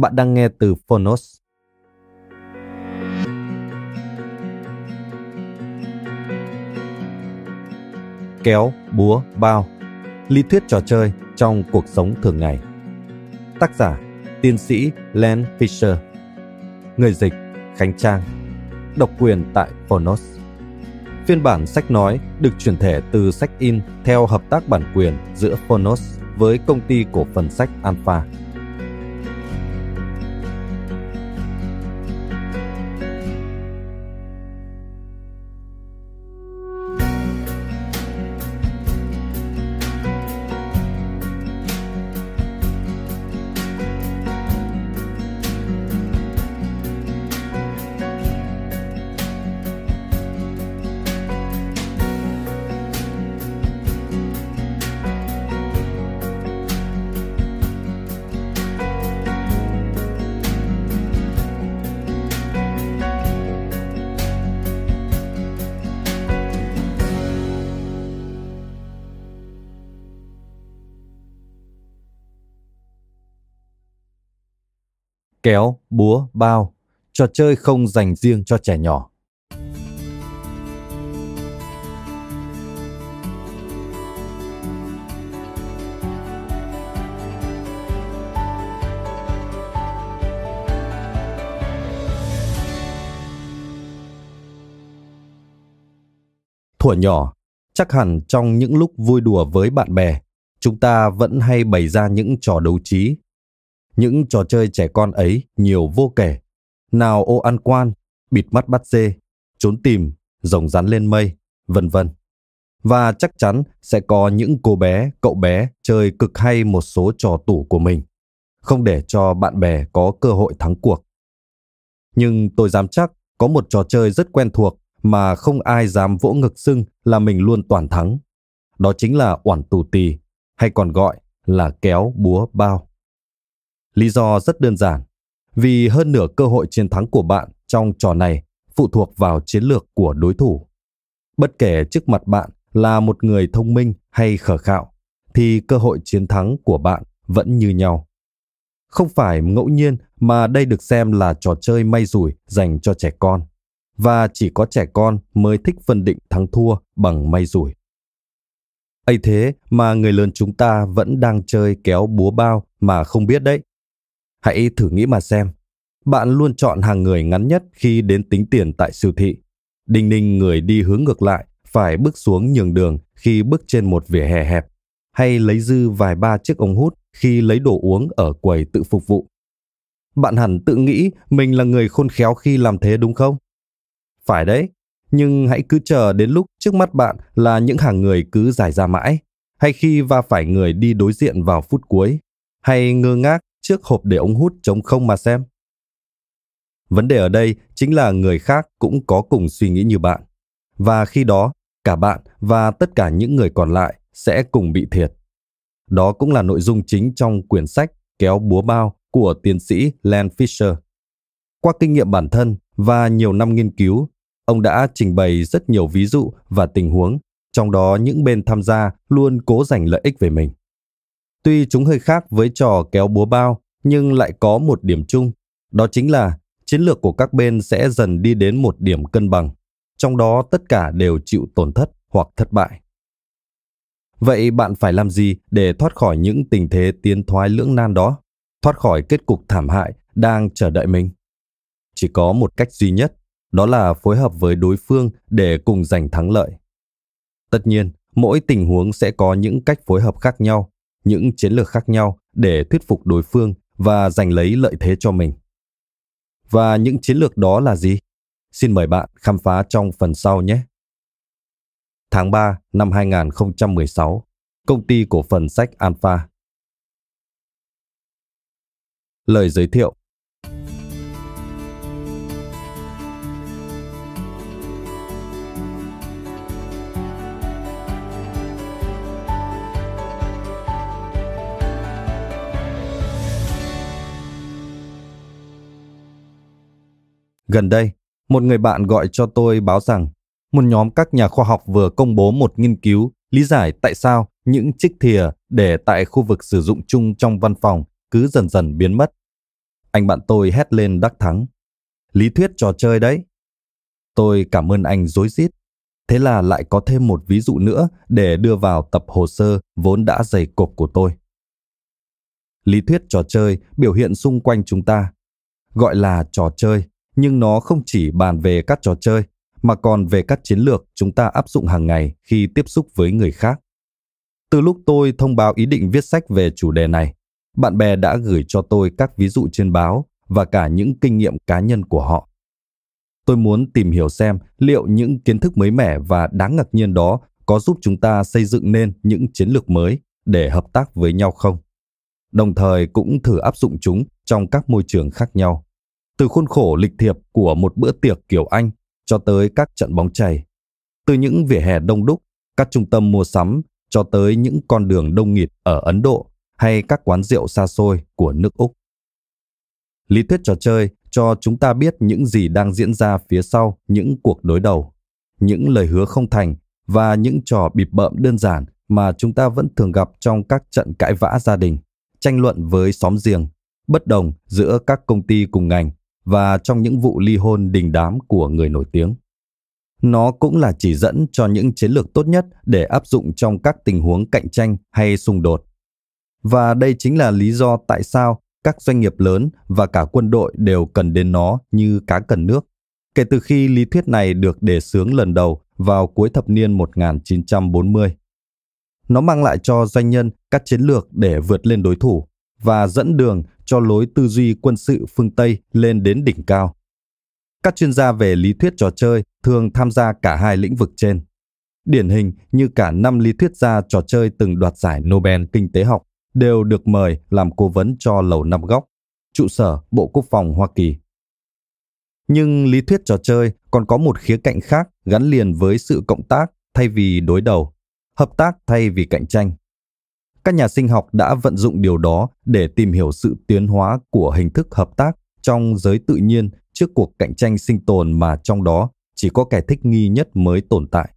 Bạn đang nghe từ Phonos. Kéo, búa, bao Lý thuyết trò chơi trong cuộc sống thường ngày Tác giả Tiến sĩ Len Fisher Người dịch Khánh Trang Độc quyền tại Phonos Phiên bản sách nói được chuyển thể từ sách in theo hợp tác bản quyền giữa Phonos với công ty cổ phần sách Alpha. Kéo, búa, bao, trò chơi không dành riêng cho trẻ nhỏ. Thuở nhỏ, chắc hẳn trong những lúc vui đùa với bạn bè, chúng ta vẫn hay bày ra những trò đấu trí những trò chơi trẻ con ấy nhiều vô kể. Nào ô ăn quan, bịt mắt bắt dê, trốn tìm, rồng rắn lên mây, vân vân. Và chắc chắn sẽ có những cô bé, cậu bé chơi cực hay một số trò tủ của mình, không để cho bạn bè có cơ hội thắng cuộc. Nhưng tôi dám chắc có một trò chơi rất quen thuộc mà không ai dám vỗ ngực xưng là mình luôn toàn thắng. Đó chính là oản tù tì, hay còn gọi là kéo búa bao. Lý do rất đơn giản, vì hơn nửa cơ hội chiến thắng của bạn trong trò này phụ thuộc vào chiến lược của đối thủ. Bất kể trước mặt bạn là một người thông minh hay khờ khạo, thì cơ hội chiến thắng của bạn vẫn như nhau. Không phải ngẫu nhiên mà đây được xem là trò chơi may rủi dành cho trẻ con, và chỉ có trẻ con mới thích phân định thắng thua bằng may rủi. ấy thế mà người lớn chúng ta vẫn đang chơi kéo búa bao mà không biết đấy. Hãy thử nghĩ mà xem. Bạn luôn chọn hàng người ngắn nhất khi đến tính tiền tại siêu thị. Đinh ninh người đi hướng ngược lại phải bước xuống nhường đường khi bước trên một vỉa hè hẹp, hay lấy dư vài ba chiếc ống hút khi lấy đồ uống ở quầy tự phục vụ. Bạn hẳn tự nghĩ mình là người khôn khéo khi làm thế đúng không? Phải đấy, nhưng hãy cứ chờ đến lúc trước mắt bạn là những hàng người cứ dài ra mãi, hay khi va phải người đi đối diện vào phút cuối, hay ngơ ngác trước hộp để ống hút trống không mà xem. Vấn đề ở đây chính là người khác cũng có cùng suy nghĩ như bạn. Và khi đó, cả bạn và tất cả những người còn lại sẽ cùng bị thiệt. Đó cũng là nội dung chính trong quyển sách Kéo búa bao của tiến sĩ Len Fisher. Qua kinh nghiệm bản thân và nhiều năm nghiên cứu, ông đã trình bày rất nhiều ví dụ và tình huống, trong đó những bên tham gia luôn cố giành lợi ích về mình. Tuy chúng hơi khác với trò kéo búa bao, nhưng lại có một điểm chung, đó chính là chiến lược của các bên sẽ dần đi đến một điểm cân bằng, trong đó tất cả đều chịu tổn thất hoặc thất bại. Vậy bạn phải làm gì để thoát khỏi những tình thế tiến thoái lưỡng nan đó, thoát khỏi kết cục thảm hại đang chờ đợi mình? Chỉ có một cách duy nhất, đó là phối hợp với đối phương để cùng giành thắng lợi. Tất nhiên, mỗi tình huống sẽ có những cách phối hợp khác nhau, những chiến lược khác nhau để thuyết phục đối phương và giành lấy lợi thế cho mình. Và những chiến lược đó là gì? Xin mời bạn khám phá trong phần sau nhé. Tháng 3 năm 2016, công ty cổ phần sách Alpha. Lời giới thiệu Gần đây, một người bạn gọi cho tôi báo rằng một nhóm các nhà khoa học vừa công bố một nghiên cứu lý giải tại sao những chiếc thìa để tại khu vực sử dụng chung trong văn phòng cứ dần dần biến mất. Anh bạn tôi hét lên đắc thắng. Lý thuyết trò chơi đấy. Tôi cảm ơn anh dối rít. Thế là lại có thêm một ví dụ nữa để đưa vào tập hồ sơ vốn đã dày cộp của tôi. Lý thuyết trò chơi biểu hiện xung quanh chúng ta. Gọi là trò chơi nhưng nó không chỉ bàn về các trò chơi mà còn về các chiến lược chúng ta áp dụng hàng ngày khi tiếp xúc với người khác. Từ lúc tôi thông báo ý định viết sách về chủ đề này, bạn bè đã gửi cho tôi các ví dụ trên báo và cả những kinh nghiệm cá nhân của họ. Tôi muốn tìm hiểu xem liệu những kiến thức mới mẻ và đáng ngạc nhiên đó có giúp chúng ta xây dựng nên những chiến lược mới để hợp tác với nhau không. Đồng thời cũng thử áp dụng chúng trong các môi trường khác nhau từ khuôn khổ lịch thiệp của một bữa tiệc kiểu Anh cho tới các trận bóng chày, từ những vỉa hè đông đúc, các trung tâm mua sắm cho tới những con đường đông nghịt ở Ấn Độ hay các quán rượu xa xôi của nước Úc. Lý thuyết trò chơi cho chúng ta biết những gì đang diễn ra phía sau những cuộc đối đầu, những lời hứa không thành và những trò bịp bợm đơn giản mà chúng ta vẫn thường gặp trong các trận cãi vã gia đình, tranh luận với xóm giềng, bất đồng giữa các công ty cùng ngành và trong những vụ ly hôn đình đám của người nổi tiếng. Nó cũng là chỉ dẫn cho những chiến lược tốt nhất để áp dụng trong các tình huống cạnh tranh hay xung đột. Và đây chính là lý do tại sao các doanh nghiệp lớn và cả quân đội đều cần đến nó như cá cần nước. Kể từ khi lý thuyết này được đề xướng lần đầu vào cuối thập niên 1940. Nó mang lại cho doanh nhân các chiến lược để vượt lên đối thủ và dẫn đường cho lối tư duy quân sự phương Tây lên đến đỉnh cao. Các chuyên gia về lý thuyết trò chơi thường tham gia cả hai lĩnh vực trên. Điển hình như cả năm lý thuyết gia trò chơi từng đoạt giải Nobel Kinh tế học đều được mời làm cố vấn cho Lầu Năm Góc, trụ sở Bộ Quốc phòng Hoa Kỳ. Nhưng lý thuyết trò chơi còn có một khía cạnh khác gắn liền với sự cộng tác thay vì đối đầu, hợp tác thay vì cạnh tranh. Các nhà sinh học đã vận dụng điều đó để tìm hiểu sự tiến hóa của hình thức hợp tác trong giới tự nhiên trước cuộc cạnh tranh sinh tồn mà trong đó chỉ có kẻ thích nghi nhất mới tồn tại.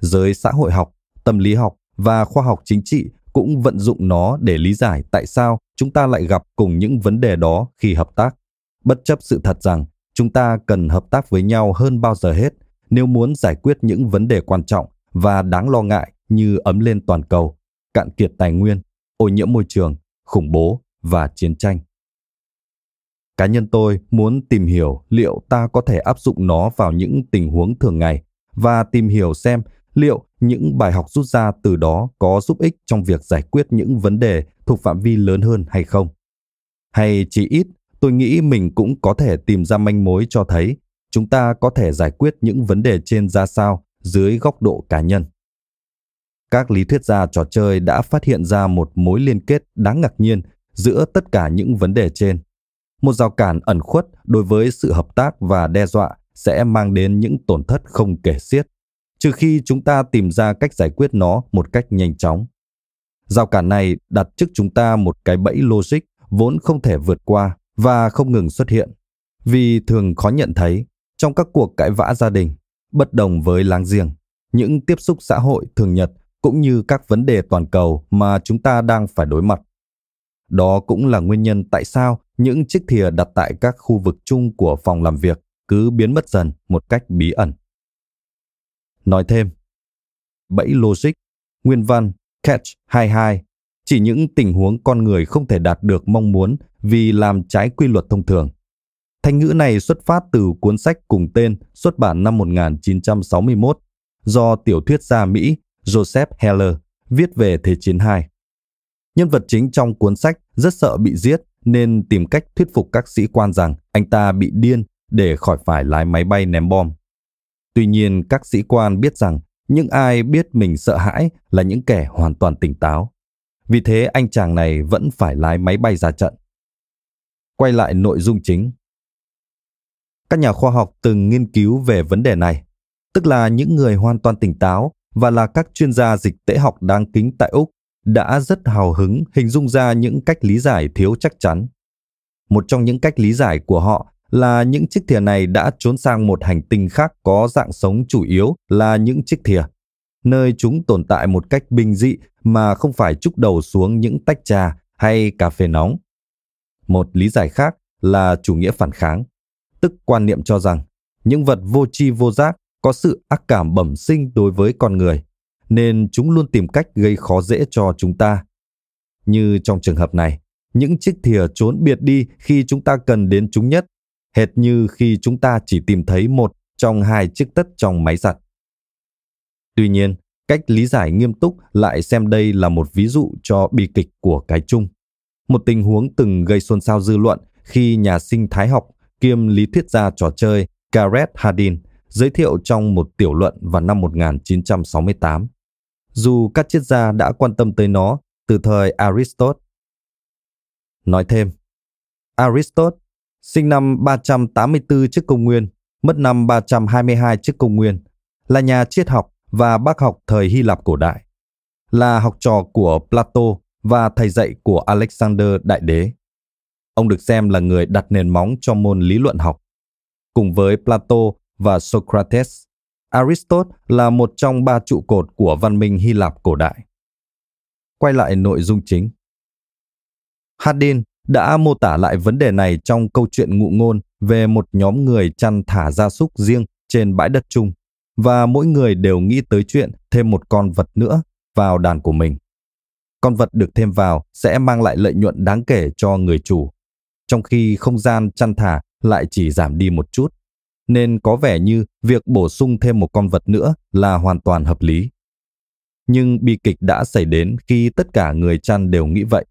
Giới xã hội học, tâm lý học và khoa học chính trị cũng vận dụng nó để lý giải tại sao chúng ta lại gặp cùng những vấn đề đó khi hợp tác, bất chấp sự thật rằng chúng ta cần hợp tác với nhau hơn bao giờ hết nếu muốn giải quyết những vấn đề quan trọng và đáng lo ngại như ấm lên toàn cầu cạn kiệt tài nguyên, ô nhiễm môi trường, khủng bố và chiến tranh. Cá nhân tôi muốn tìm hiểu liệu ta có thể áp dụng nó vào những tình huống thường ngày và tìm hiểu xem liệu những bài học rút ra từ đó có giúp ích trong việc giải quyết những vấn đề thuộc phạm vi lớn hơn hay không. Hay chỉ ít, tôi nghĩ mình cũng có thể tìm ra manh mối cho thấy chúng ta có thể giải quyết những vấn đề trên ra sao dưới góc độ cá nhân. Các lý thuyết gia trò chơi đã phát hiện ra một mối liên kết đáng ngạc nhiên giữa tất cả những vấn đề trên. Một rào cản ẩn khuất đối với sự hợp tác và đe dọa sẽ mang đến những tổn thất không kể xiết, trừ khi chúng ta tìm ra cách giải quyết nó một cách nhanh chóng. Rào cản này đặt trước chúng ta một cái bẫy logic vốn không thể vượt qua và không ngừng xuất hiện. Vì thường khó nhận thấy, trong các cuộc cãi vã gia đình, bất đồng với láng giềng, những tiếp xúc xã hội thường nhật cũng như các vấn đề toàn cầu mà chúng ta đang phải đối mặt. Đó cũng là nguyên nhân tại sao những chiếc thìa đặt tại các khu vực chung của phòng làm việc cứ biến mất dần một cách bí ẩn. Nói thêm, bẫy logic, nguyên văn, catch 22 chỉ những tình huống con người không thể đạt được mong muốn vì làm trái quy luật thông thường. Thành ngữ này xuất phát từ cuốn sách cùng tên xuất bản năm 1961 do tiểu thuyết gia Mỹ Joseph Heller viết về Thế chiến II. Nhân vật chính trong cuốn sách rất sợ bị giết nên tìm cách thuyết phục các sĩ quan rằng anh ta bị điên để khỏi phải lái máy bay ném bom. Tuy nhiên, các sĩ quan biết rằng những ai biết mình sợ hãi là những kẻ hoàn toàn tỉnh táo. Vì thế anh chàng này vẫn phải lái máy bay ra trận. Quay lại nội dung chính. Các nhà khoa học từng nghiên cứu về vấn đề này, tức là những người hoàn toàn tỉnh táo và là các chuyên gia dịch tễ học đáng kính tại Úc đã rất hào hứng hình dung ra những cách lý giải thiếu chắc chắn. Một trong những cách lý giải của họ là những chiếc thìa này đã trốn sang một hành tinh khác có dạng sống chủ yếu là những chiếc thìa, nơi chúng tồn tại một cách bình dị mà không phải trúc đầu xuống những tách trà hay cà phê nóng. Một lý giải khác là chủ nghĩa phản kháng, tức quan niệm cho rằng những vật vô tri vô giác có sự ác cảm bẩm sinh đối với con người, nên chúng luôn tìm cách gây khó dễ cho chúng ta. Như trong trường hợp này, những chiếc thìa trốn biệt đi khi chúng ta cần đến chúng nhất, hệt như khi chúng ta chỉ tìm thấy một trong hai chiếc tất trong máy giặt. Tuy nhiên, cách lý giải nghiêm túc lại xem đây là một ví dụ cho bi kịch của cái chung. Một tình huống từng gây xôn xao dư luận khi nhà sinh thái học kiêm lý thuyết gia trò chơi Gareth Hardin giới thiệu trong một tiểu luận vào năm 1968. Dù các triết gia đã quan tâm tới nó từ thời Aristotle. Nói thêm, Aristotle sinh năm 384 trước công nguyên, mất năm 322 trước công nguyên, là nhà triết học và bác học thời Hy Lạp cổ đại, là học trò của Plato và thầy dạy của Alexander Đại Đế. Ông được xem là người đặt nền móng cho môn lý luận học. Cùng với Plato và Socrates, Aristotle là một trong ba trụ cột của văn minh Hy Lạp cổ đại. Quay lại nội dung chính. Hardin đã mô tả lại vấn đề này trong câu chuyện ngụ ngôn về một nhóm người chăn thả gia súc riêng trên bãi đất chung và mỗi người đều nghĩ tới chuyện thêm một con vật nữa vào đàn của mình. Con vật được thêm vào sẽ mang lại lợi nhuận đáng kể cho người chủ, trong khi không gian chăn thả lại chỉ giảm đi một chút nên có vẻ như việc bổ sung thêm một con vật nữa là hoàn toàn hợp lý. Nhưng bi kịch đã xảy đến khi tất cả người chăn đều nghĩ vậy.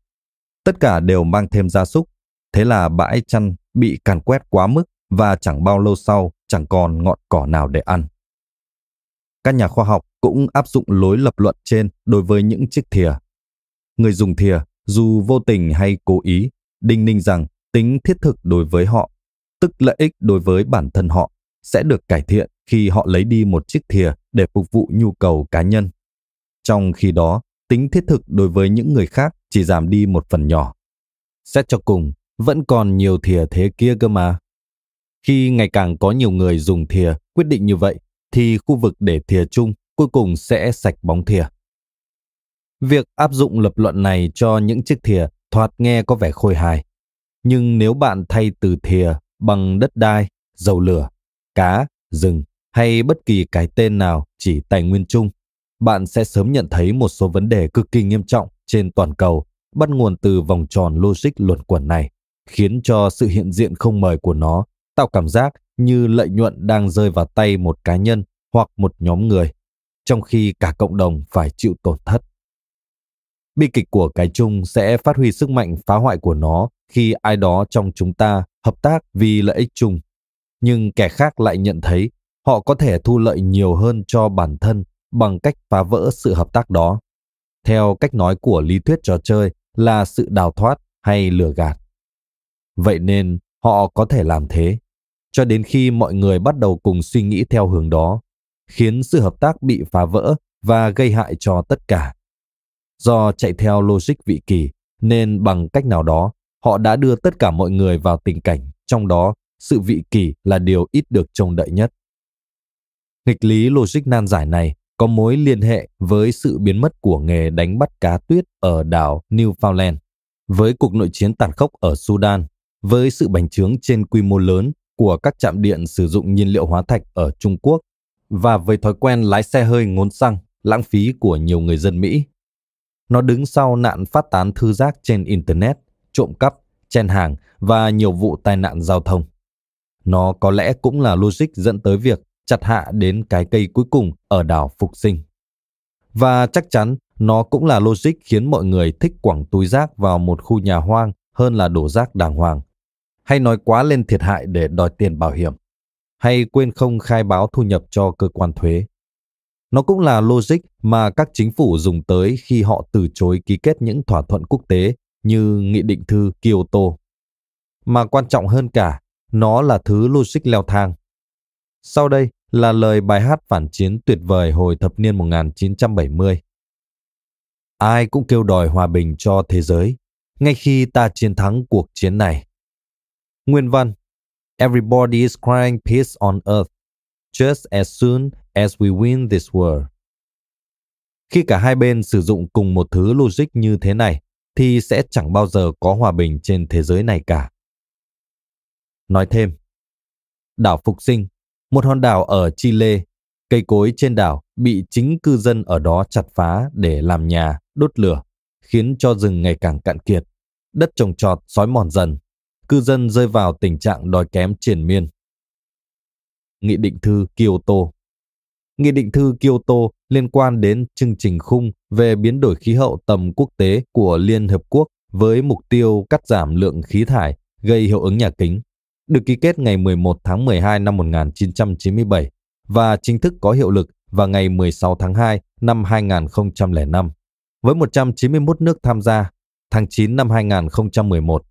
Tất cả đều mang thêm gia súc, thế là bãi chăn bị càn quét quá mức và chẳng bao lâu sau chẳng còn ngọn cỏ nào để ăn. Các nhà khoa học cũng áp dụng lối lập luận trên đối với những chiếc thìa. Người dùng thìa, dù vô tình hay cố ý, đinh ninh rằng tính thiết thực đối với họ tức lợi ích đối với bản thân họ, sẽ được cải thiện khi họ lấy đi một chiếc thìa để phục vụ nhu cầu cá nhân. Trong khi đó, tính thiết thực đối với những người khác chỉ giảm đi một phần nhỏ. Xét cho cùng, vẫn còn nhiều thìa thế kia cơ mà. Khi ngày càng có nhiều người dùng thìa quyết định như vậy, thì khu vực để thìa chung cuối cùng sẽ sạch bóng thìa. Việc áp dụng lập luận này cho những chiếc thìa thoạt nghe có vẻ khôi hài. Nhưng nếu bạn thay từ thìa bằng đất đai, dầu lửa, cá, rừng hay bất kỳ cái tên nào chỉ tài nguyên chung, bạn sẽ sớm nhận thấy một số vấn đề cực kỳ nghiêm trọng trên toàn cầu bắt nguồn từ vòng tròn logic luẩn quẩn này, khiến cho sự hiện diện không mời của nó tạo cảm giác như lợi nhuận đang rơi vào tay một cá nhân hoặc một nhóm người, trong khi cả cộng đồng phải chịu tổn thất. Bi kịch của cái chung sẽ phát huy sức mạnh phá hoại của nó khi ai đó trong chúng ta hợp tác vì lợi ích chung. Nhưng kẻ khác lại nhận thấy họ có thể thu lợi nhiều hơn cho bản thân bằng cách phá vỡ sự hợp tác đó. Theo cách nói của lý thuyết trò chơi là sự đào thoát hay lừa gạt. Vậy nên họ có thể làm thế. Cho đến khi mọi người bắt đầu cùng suy nghĩ theo hướng đó, khiến sự hợp tác bị phá vỡ và gây hại cho tất cả. Do chạy theo logic vị kỳ nên bằng cách nào đó họ đã đưa tất cả mọi người vào tình cảnh, trong đó sự vị kỷ là điều ít được trông đợi nhất. Nghịch lý logic nan giải này có mối liên hệ với sự biến mất của nghề đánh bắt cá tuyết ở đảo Newfoundland, Với cuộc nội chiến tàn khốc ở Sudan, với sự bành trướng trên quy mô lớn của các trạm điện sử dụng nhiên liệu hóa thạch ở Trung Quốc và với thói quen lái xe hơi ngốn xăng, lãng phí của nhiều người dân Mỹ. Nó đứng sau nạn phát tán thư giác trên Internet, trộm cắp, chen hàng và nhiều vụ tai nạn giao thông. Nó có lẽ cũng là logic dẫn tới việc chặt hạ đến cái cây cuối cùng ở đảo Phục Sinh. Và chắc chắn nó cũng là logic khiến mọi người thích quẳng túi rác vào một khu nhà hoang hơn là đổ rác đàng hoàng. Hay nói quá lên thiệt hại để đòi tiền bảo hiểm. Hay quên không khai báo thu nhập cho cơ quan thuế. Nó cũng là logic mà các chính phủ dùng tới khi họ từ chối ký kết những thỏa thuận quốc tế như Nghị định thư Kyoto. Mà quan trọng hơn cả, nó là thứ logic leo thang. Sau đây là lời bài hát phản chiến tuyệt vời hồi thập niên 1970. Ai cũng kêu đòi hòa bình cho thế giới, ngay khi ta chiến thắng cuộc chiến này. Nguyên văn Everybody is crying peace on earth, just as soon as we win this war. Khi cả hai bên sử dụng cùng một thứ logic như thế này, thì sẽ chẳng bao giờ có hòa bình trên thế giới này cả. Nói thêm, đảo Phục Sinh, một hòn đảo ở Chile, cây cối trên đảo bị chính cư dân ở đó chặt phá để làm nhà, đốt lửa, khiến cho rừng ngày càng cạn kiệt, đất trồng trọt xói mòn dần, cư dân rơi vào tình trạng đói kém triển miên. Nghị định thư Kyoto Nghị định thư Kyoto liên quan đến chương trình khung về biến đổi khí hậu tầm quốc tế của Liên Hợp Quốc với mục tiêu cắt giảm lượng khí thải gây hiệu ứng nhà kính, được ký kết ngày 11 tháng 12 năm 1997 và chính thức có hiệu lực vào ngày 16 tháng 2 năm 2005, với 191 nước tham gia tháng 9 năm 2011.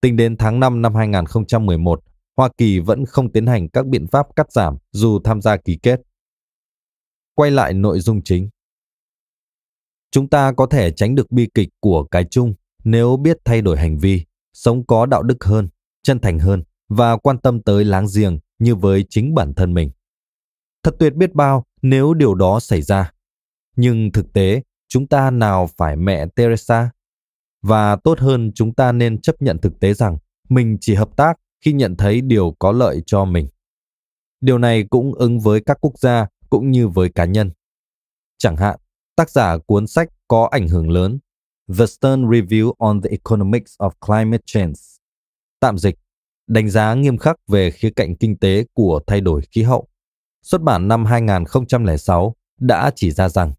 Tính đến tháng 5 năm 2011, Hoa Kỳ vẫn không tiến hành các biện pháp cắt giảm dù tham gia ký kết. Quay lại nội dung chính. Chúng ta có thể tránh được bi kịch của cái chung nếu biết thay đổi hành vi, sống có đạo đức hơn, chân thành hơn và quan tâm tới láng giềng như với chính bản thân mình. Thật tuyệt biết bao nếu điều đó xảy ra. Nhưng thực tế, chúng ta nào phải mẹ Teresa? Và tốt hơn chúng ta nên chấp nhận thực tế rằng mình chỉ hợp tác khi nhận thấy điều có lợi cho mình. Điều này cũng ứng với các quốc gia cũng như với cá nhân. Chẳng hạn, tác giả cuốn sách có ảnh hưởng lớn The Stern Review on the Economics of Climate Change. Tạm dịch, đánh giá nghiêm khắc về khía cạnh kinh tế của thay đổi khí hậu. Xuất bản năm 2006 đã chỉ ra rằng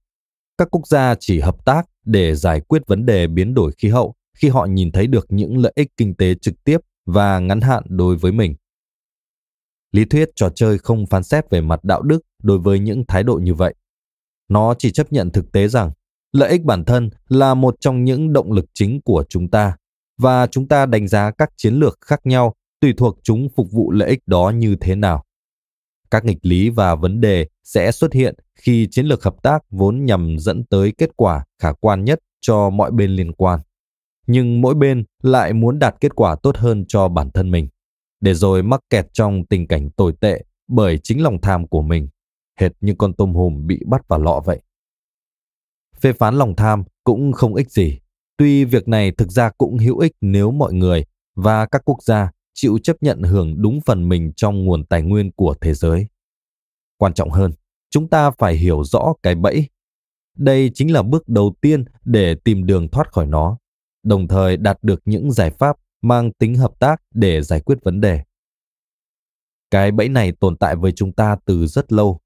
các quốc gia chỉ hợp tác để giải quyết vấn đề biến đổi khí hậu khi họ nhìn thấy được những lợi ích kinh tế trực tiếp và ngắn hạn đối với mình. Lý thuyết trò chơi không phán xét về mặt đạo đức đối với những thái độ như vậy. Nó chỉ chấp nhận thực tế rằng lợi ích bản thân là một trong những động lực chính của chúng ta và chúng ta đánh giá các chiến lược khác nhau tùy thuộc chúng phục vụ lợi ích đó như thế nào. Các nghịch lý và vấn đề sẽ xuất hiện khi chiến lược hợp tác vốn nhằm dẫn tới kết quả khả quan nhất cho mọi bên liên quan. Nhưng mỗi bên lại muốn đạt kết quả tốt hơn cho bản thân mình, để rồi mắc kẹt trong tình cảnh tồi tệ bởi chính lòng tham của mình, hệt như con tôm hùm bị bắt vào lọ vậy. Phê phán lòng tham cũng không ích gì, tuy việc này thực ra cũng hữu ích nếu mọi người và các quốc gia chịu chấp nhận hưởng đúng phần mình trong nguồn tài nguyên của thế giới. Quan trọng hơn, chúng ta phải hiểu rõ cái bẫy. Đây chính là bước đầu tiên để tìm đường thoát khỏi nó, đồng thời đạt được những giải pháp mang tính hợp tác để giải quyết vấn đề. Cái bẫy này tồn tại với chúng ta từ rất lâu.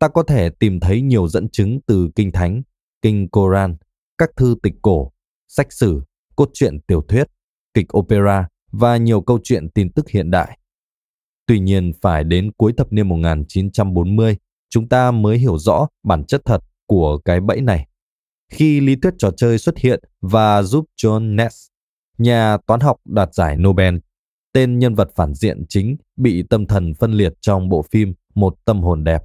Ta có thể tìm thấy nhiều dẫn chứng từ Kinh Thánh, Kinh Koran, các thư tịch cổ, sách sử, cốt truyện tiểu thuyết, kịch opera và nhiều câu chuyện tin tức hiện đại. Tuy nhiên, phải đến cuối thập niên 1940, chúng ta mới hiểu rõ bản chất thật của cái bẫy này. Khi lý thuyết trò chơi xuất hiện và giúp John Ness, nhà toán học đạt giải Nobel, tên nhân vật phản diện chính bị tâm thần phân liệt trong bộ phim Một tâm hồn đẹp,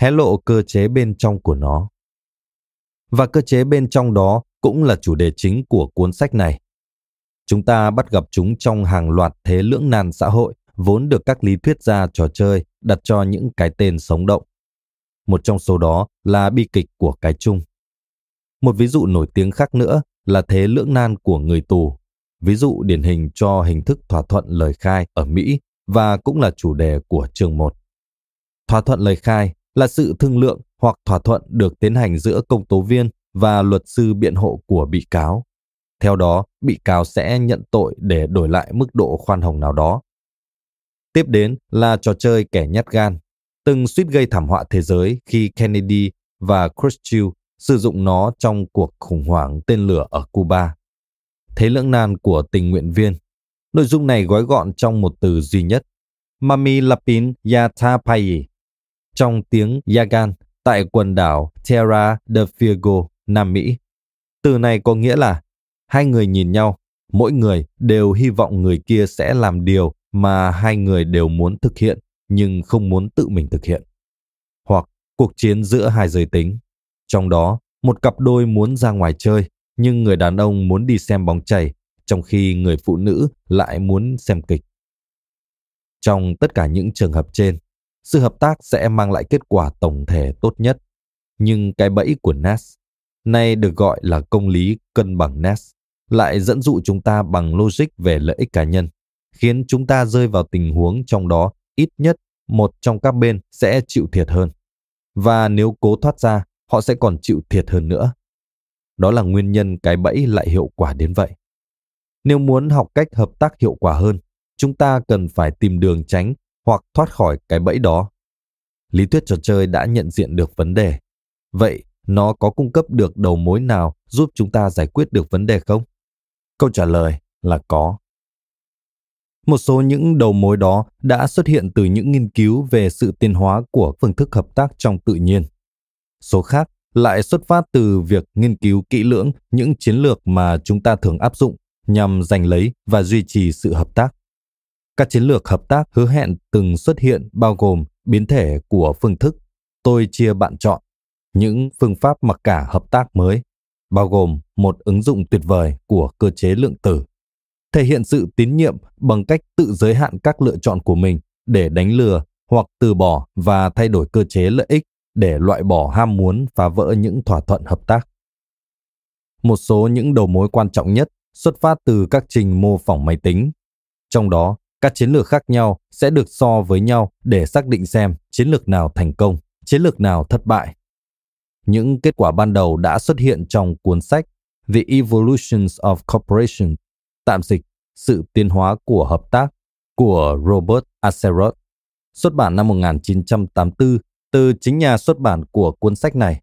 hé lộ cơ chế bên trong của nó. Và cơ chế bên trong đó cũng là chủ đề chính của cuốn sách này. Chúng ta bắt gặp chúng trong hàng loạt thế lưỡng nan xã hội vốn được các lý thuyết gia trò chơi đặt cho những cái tên sống động. Một trong số đó là bi kịch của cái chung. Một ví dụ nổi tiếng khác nữa là thế lưỡng nan của người tù, ví dụ điển hình cho hình thức thỏa thuận lời khai ở Mỹ và cũng là chủ đề của chương 1. Thỏa thuận lời khai là sự thương lượng hoặc thỏa thuận được tiến hành giữa công tố viên và luật sư biện hộ của bị cáo. Theo đó, bị cáo sẽ nhận tội để đổi lại mức độ khoan hồng nào đó. Tiếp đến là trò chơi kẻ nhát gan, từng suýt gây thảm họa thế giới khi Kennedy và Khrushchev sử dụng nó trong cuộc khủng hoảng tên lửa ở Cuba. Thế lưỡng nan của tình nguyện viên. Nội dung này gói gọn trong một từ duy nhất. Mami Lapin Yatapayi. Trong tiếng Yagan tại quần đảo Terra del Fuego, Nam Mỹ. Từ này có nghĩa là hai người nhìn nhau, mỗi người đều hy vọng người kia sẽ làm điều mà hai người đều muốn thực hiện nhưng không muốn tự mình thực hiện. Hoặc cuộc chiến giữa hai giới tính. Trong đó, một cặp đôi muốn ra ngoài chơi, nhưng người đàn ông muốn đi xem bóng chày, trong khi người phụ nữ lại muốn xem kịch. Trong tất cả những trường hợp trên, sự hợp tác sẽ mang lại kết quả tổng thể tốt nhất. Nhưng cái bẫy của Nash, nay được gọi là công lý cân bằng Nash, lại dẫn dụ chúng ta bằng logic về lợi ích cá nhân, khiến chúng ta rơi vào tình huống trong đó ít nhất một trong các bên sẽ chịu thiệt hơn. Và nếu cố thoát ra, họ sẽ còn chịu thiệt hơn nữa. Đó là nguyên nhân cái bẫy lại hiệu quả đến vậy. Nếu muốn học cách hợp tác hiệu quả hơn, chúng ta cần phải tìm đường tránh hoặc thoát khỏi cái bẫy đó. Lý thuyết trò chơi đã nhận diện được vấn đề. Vậy, nó có cung cấp được đầu mối nào giúp chúng ta giải quyết được vấn đề không? Câu trả lời là có. Một số những đầu mối đó đã xuất hiện từ những nghiên cứu về sự tiến hóa của phương thức hợp tác trong tự nhiên. Số khác lại xuất phát từ việc nghiên cứu kỹ lưỡng những chiến lược mà chúng ta thường áp dụng nhằm giành lấy và duy trì sự hợp tác. Các chiến lược hợp tác hứa hẹn từng xuất hiện bao gồm biến thể của phương thức tôi chia bạn chọn, những phương pháp mặc cả hợp tác mới, bao gồm một ứng dụng tuyệt vời của cơ chế lượng tử, thể hiện sự tín nhiệm bằng cách tự giới hạn các lựa chọn của mình để đánh lừa hoặc từ bỏ và thay đổi cơ chế lợi ích để loại bỏ ham muốn phá vỡ những thỏa thuận hợp tác. Một số những đầu mối quan trọng nhất xuất phát từ các trình mô phỏng máy tính. Trong đó, các chiến lược khác nhau sẽ được so với nhau để xác định xem chiến lược nào thành công, chiến lược nào thất bại. Những kết quả ban đầu đã xuất hiện trong cuốn sách The Evolutions of Cooperation, tạm dịch Sự tiến hóa của hợp tác của Robert Axelrod, xuất bản năm 1984 từ chính nhà xuất bản của cuốn sách này.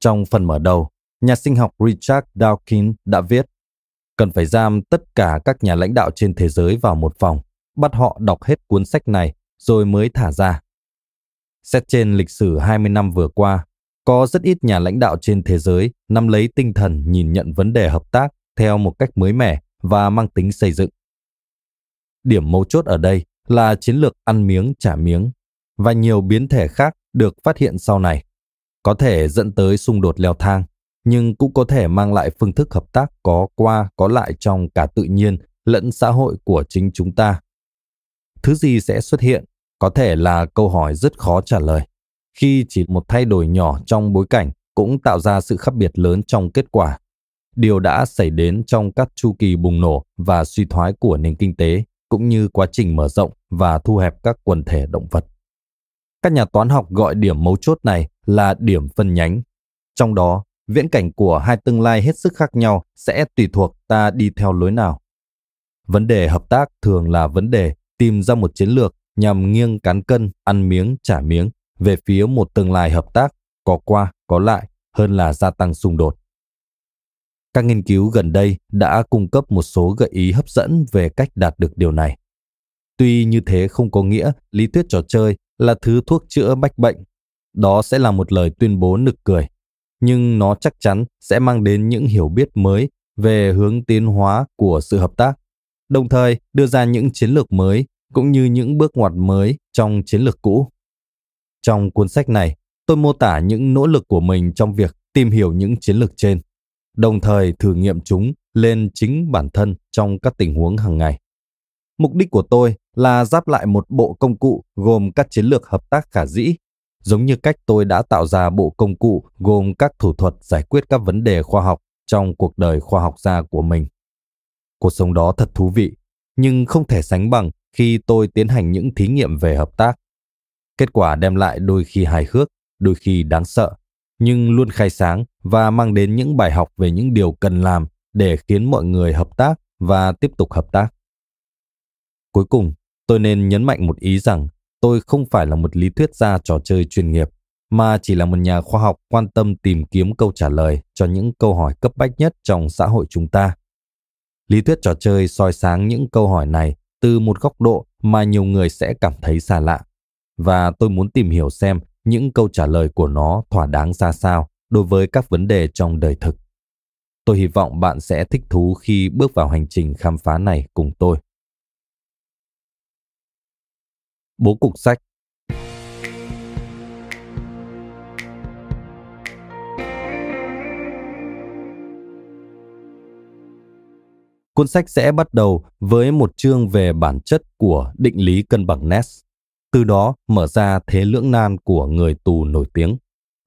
Trong phần mở đầu, nhà sinh học Richard Dawkins đã viết cần phải giam tất cả các nhà lãnh đạo trên thế giới vào một phòng, bắt họ đọc hết cuốn sách này rồi mới thả ra. Xét trên lịch sử 20 năm vừa qua, có rất ít nhà lãnh đạo trên thế giới nắm lấy tinh thần nhìn nhận vấn đề hợp tác theo một cách mới mẻ và mang tính xây dựng. Điểm mấu chốt ở đây là chiến lược ăn miếng trả miếng và nhiều biến thể khác được phát hiện sau này, có thể dẫn tới xung đột leo thang, nhưng cũng có thể mang lại phương thức hợp tác có qua có lại trong cả tự nhiên lẫn xã hội của chính chúng ta. Thứ gì sẽ xuất hiện có thể là câu hỏi rất khó trả lời, khi chỉ một thay đổi nhỏ trong bối cảnh cũng tạo ra sự khác biệt lớn trong kết quả. Điều đã xảy đến trong các chu kỳ bùng nổ và suy thoái của nền kinh tế, cũng như quá trình mở rộng và thu hẹp các quần thể động vật. Các nhà toán học gọi điểm mấu chốt này là điểm phân nhánh. Trong đó, viễn cảnh của hai tương lai hết sức khác nhau sẽ tùy thuộc ta đi theo lối nào. Vấn đề hợp tác thường là vấn đề tìm ra một chiến lược nhằm nghiêng cán cân, ăn miếng, trả miếng về phía một tương lai hợp tác có qua, có lại hơn là gia tăng xung đột. Các nghiên cứu gần đây đã cung cấp một số gợi ý hấp dẫn về cách đạt được điều này. Tuy như thế không có nghĩa lý thuyết trò chơi là thứ thuốc chữa bách bệnh. Đó sẽ là một lời tuyên bố nực cười, nhưng nó chắc chắn sẽ mang đến những hiểu biết mới về hướng tiến hóa của sự hợp tác, đồng thời đưa ra những chiến lược mới cũng như những bước ngoặt mới trong chiến lược cũ. Trong cuốn sách này, tôi mô tả những nỗ lực của mình trong việc tìm hiểu những chiến lược trên, đồng thời thử nghiệm chúng lên chính bản thân trong các tình huống hàng ngày. Mục đích của tôi là giáp lại một bộ công cụ gồm các chiến lược hợp tác khả dĩ, giống như cách tôi đã tạo ra bộ công cụ gồm các thủ thuật giải quyết các vấn đề khoa học trong cuộc đời khoa học gia của mình. Cuộc sống đó thật thú vị, nhưng không thể sánh bằng khi tôi tiến hành những thí nghiệm về hợp tác. Kết quả đem lại đôi khi hài hước, đôi khi đáng sợ, nhưng luôn khai sáng và mang đến những bài học về những điều cần làm để khiến mọi người hợp tác và tiếp tục hợp tác. Cuối cùng, tôi nên nhấn mạnh một ý rằng tôi không phải là một lý thuyết gia trò chơi chuyên nghiệp, mà chỉ là một nhà khoa học quan tâm tìm kiếm câu trả lời cho những câu hỏi cấp bách nhất trong xã hội chúng ta. Lý thuyết trò chơi soi sáng những câu hỏi này từ một góc độ mà nhiều người sẽ cảm thấy xa lạ. Và tôi muốn tìm hiểu xem những câu trả lời của nó thỏa đáng ra sao đối với các vấn đề trong đời thực. Tôi hy vọng bạn sẽ thích thú khi bước vào hành trình khám phá này cùng tôi. Bố cục sách Cuốn sách sẽ bắt đầu với một chương về bản chất của định lý cân bằng Ness, từ đó mở ra thế lưỡng nan của người tù nổi tiếng,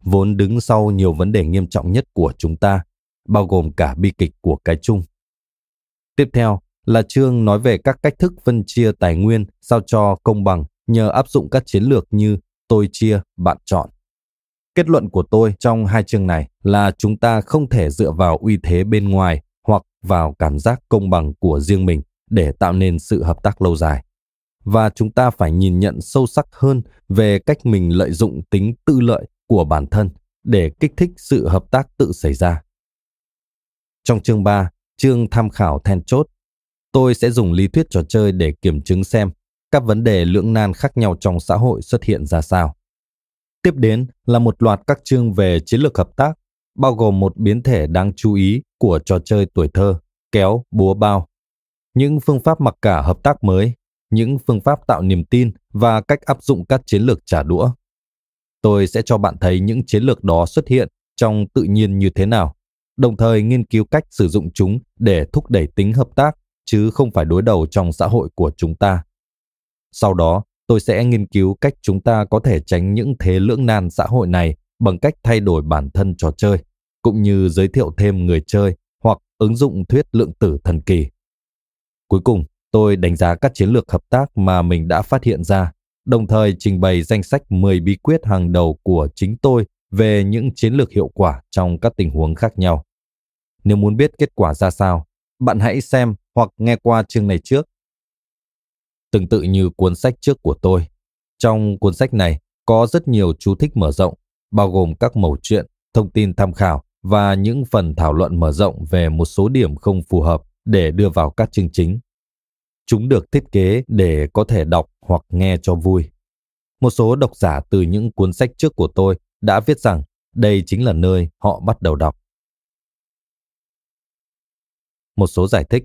vốn đứng sau nhiều vấn đề nghiêm trọng nhất của chúng ta, bao gồm cả bi kịch của cái chung. Tiếp theo là chương nói về các cách thức phân chia tài nguyên sao cho công bằng nhờ áp dụng các chiến lược như tôi chia, bạn chọn. Kết luận của tôi trong hai chương này là chúng ta không thể dựa vào uy thế bên ngoài hoặc vào cảm giác công bằng của riêng mình để tạo nên sự hợp tác lâu dài. Và chúng ta phải nhìn nhận sâu sắc hơn về cách mình lợi dụng tính tự lợi của bản thân để kích thích sự hợp tác tự xảy ra. Trong chương 3, chương tham khảo then chốt, tôi sẽ dùng lý thuyết trò chơi để kiểm chứng xem các vấn đề lưỡng nan khác nhau trong xã hội xuất hiện ra sao. Tiếp đến là một loạt các chương về chiến lược hợp tác, bao gồm một biến thể đáng chú ý của trò chơi tuổi thơ, kéo búa bao. Những phương pháp mặc cả hợp tác mới, những phương pháp tạo niềm tin và cách áp dụng các chiến lược trả đũa. Tôi sẽ cho bạn thấy những chiến lược đó xuất hiện trong tự nhiên như thế nào, đồng thời nghiên cứu cách sử dụng chúng để thúc đẩy tính hợp tác chứ không phải đối đầu trong xã hội của chúng ta. Sau đó, tôi sẽ nghiên cứu cách chúng ta có thể tránh những thế lưỡng nan xã hội này bằng cách thay đổi bản thân trò chơi, cũng như giới thiệu thêm người chơi hoặc ứng dụng thuyết lượng tử thần kỳ. Cuối cùng, tôi đánh giá các chiến lược hợp tác mà mình đã phát hiện ra, đồng thời trình bày danh sách 10 bí quyết hàng đầu của chính tôi về những chiến lược hiệu quả trong các tình huống khác nhau. Nếu muốn biết kết quả ra sao, bạn hãy xem hoặc nghe qua chương này trước tương tự như cuốn sách trước của tôi. Trong cuốn sách này có rất nhiều chú thích mở rộng, bao gồm các mẩu chuyện, thông tin tham khảo và những phần thảo luận mở rộng về một số điểm không phù hợp để đưa vào các chương chính. Chúng được thiết kế để có thể đọc hoặc nghe cho vui. Một số độc giả từ những cuốn sách trước của tôi đã viết rằng đây chính là nơi họ bắt đầu đọc. Một số giải thích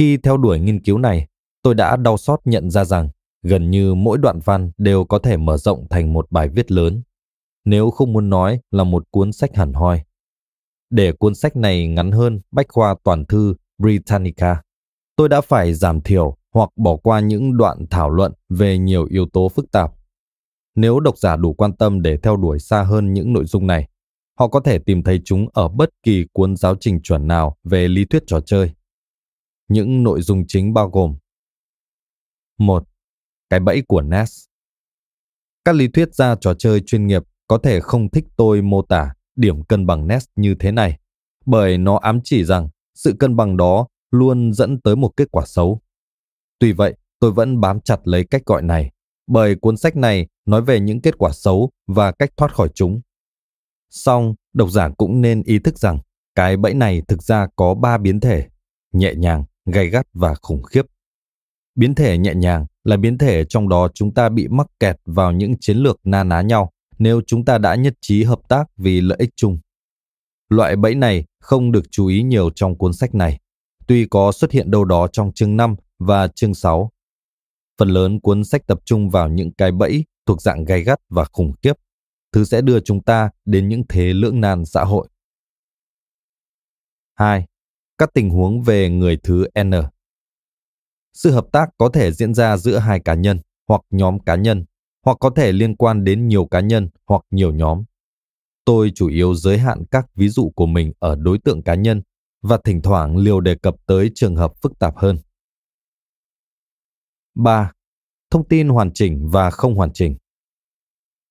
Khi theo đuổi nghiên cứu này, tôi đã đau xót nhận ra rằng gần như mỗi đoạn văn đều có thể mở rộng thành một bài viết lớn, nếu không muốn nói là một cuốn sách hẳn hoi. Để cuốn sách này ngắn hơn Bách khoa toàn thư Britannica, tôi đã phải giảm thiểu hoặc bỏ qua những đoạn thảo luận về nhiều yếu tố phức tạp. Nếu độc giả đủ quan tâm để theo đuổi xa hơn những nội dung này, họ có thể tìm thấy chúng ở bất kỳ cuốn giáo trình chuẩn nào về lý thuyết trò chơi. Những nội dung chính bao gồm một Cái bẫy của Ness Các lý thuyết gia trò chơi chuyên nghiệp có thể không thích tôi mô tả điểm cân bằng Ness như thế này, bởi nó ám chỉ rằng sự cân bằng đó luôn dẫn tới một kết quả xấu. Tuy vậy, tôi vẫn bám chặt lấy cách gọi này, bởi cuốn sách này nói về những kết quả xấu và cách thoát khỏi chúng. Song, độc giả cũng nên ý thức rằng cái bẫy này thực ra có ba biến thể, nhẹ nhàng, gay gắt và khủng khiếp. Biến thể nhẹ nhàng là biến thể trong đó chúng ta bị mắc kẹt vào những chiến lược na ná nhau nếu chúng ta đã nhất trí hợp tác vì lợi ích chung. Loại bẫy này không được chú ý nhiều trong cuốn sách này, tuy có xuất hiện đâu đó trong chương 5 và chương 6. Phần lớn cuốn sách tập trung vào những cái bẫy thuộc dạng gay gắt và khủng khiếp, thứ sẽ đưa chúng ta đến những thế lưỡng nan xã hội. 2 các tình huống về người thứ N. Sự hợp tác có thể diễn ra giữa hai cá nhân hoặc nhóm cá nhân, hoặc có thể liên quan đến nhiều cá nhân hoặc nhiều nhóm. Tôi chủ yếu giới hạn các ví dụ của mình ở đối tượng cá nhân và thỉnh thoảng liều đề cập tới trường hợp phức tạp hơn. 3. Thông tin hoàn chỉnh và không hoàn chỉnh.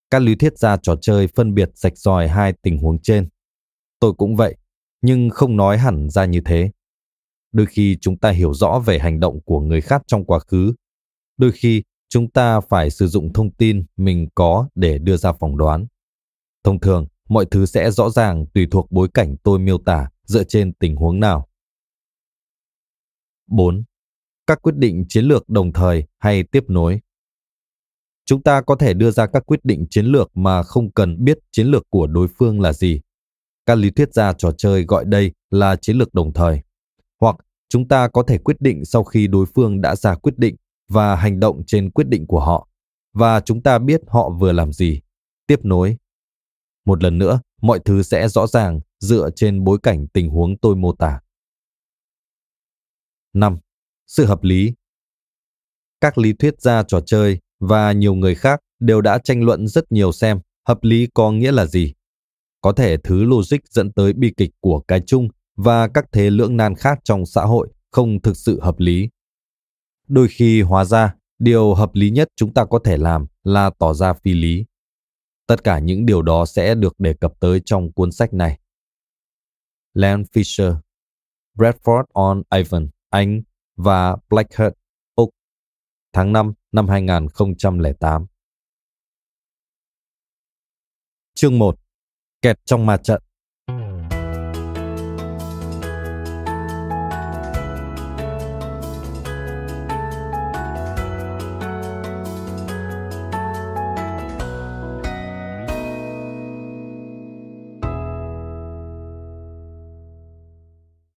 Các lý thuyết gia trò chơi phân biệt rạch ròi hai tình huống trên. Tôi cũng vậy, nhưng không nói hẳn ra như thế. Đôi khi chúng ta hiểu rõ về hành động của người khác trong quá khứ. Đôi khi chúng ta phải sử dụng thông tin mình có để đưa ra phỏng đoán. Thông thường, mọi thứ sẽ rõ ràng tùy thuộc bối cảnh tôi miêu tả dựa trên tình huống nào. 4. Các quyết định chiến lược đồng thời hay tiếp nối. Chúng ta có thể đưa ra các quyết định chiến lược mà không cần biết chiến lược của đối phương là gì. Các lý thuyết gia trò chơi gọi đây là chiến lược đồng thời. Hoặc chúng ta có thể quyết định sau khi đối phương đã ra quyết định và hành động trên quyết định của họ, và chúng ta biết họ vừa làm gì. Tiếp nối. Một lần nữa, mọi thứ sẽ rõ ràng dựa trên bối cảnh tình huống tôi mô tả. 5. Sự hợp lý Các lý thuyết gia trò chơi và nhiều người khác đều đã tranh luận rất nhiều xem hợp lý có nghĩa là gì. Có thể thứ logic dẫn tới bi kịch của cái chung và các thế lưỡng nan khác trong xã hội không thực sự hợp lý. Đôi khi hóa ra, điều hợp lý nhất chúng ta có thể làm là tỏ ra phi lý. Tất cả những điều đó sẽ được đề cập tới trong cuốn sách này. Len Fisher, Bradford on Avon, Anh và Blackheart, Úc, tháng 5 năm 2008. Chương 1. Kẹt trong ma trận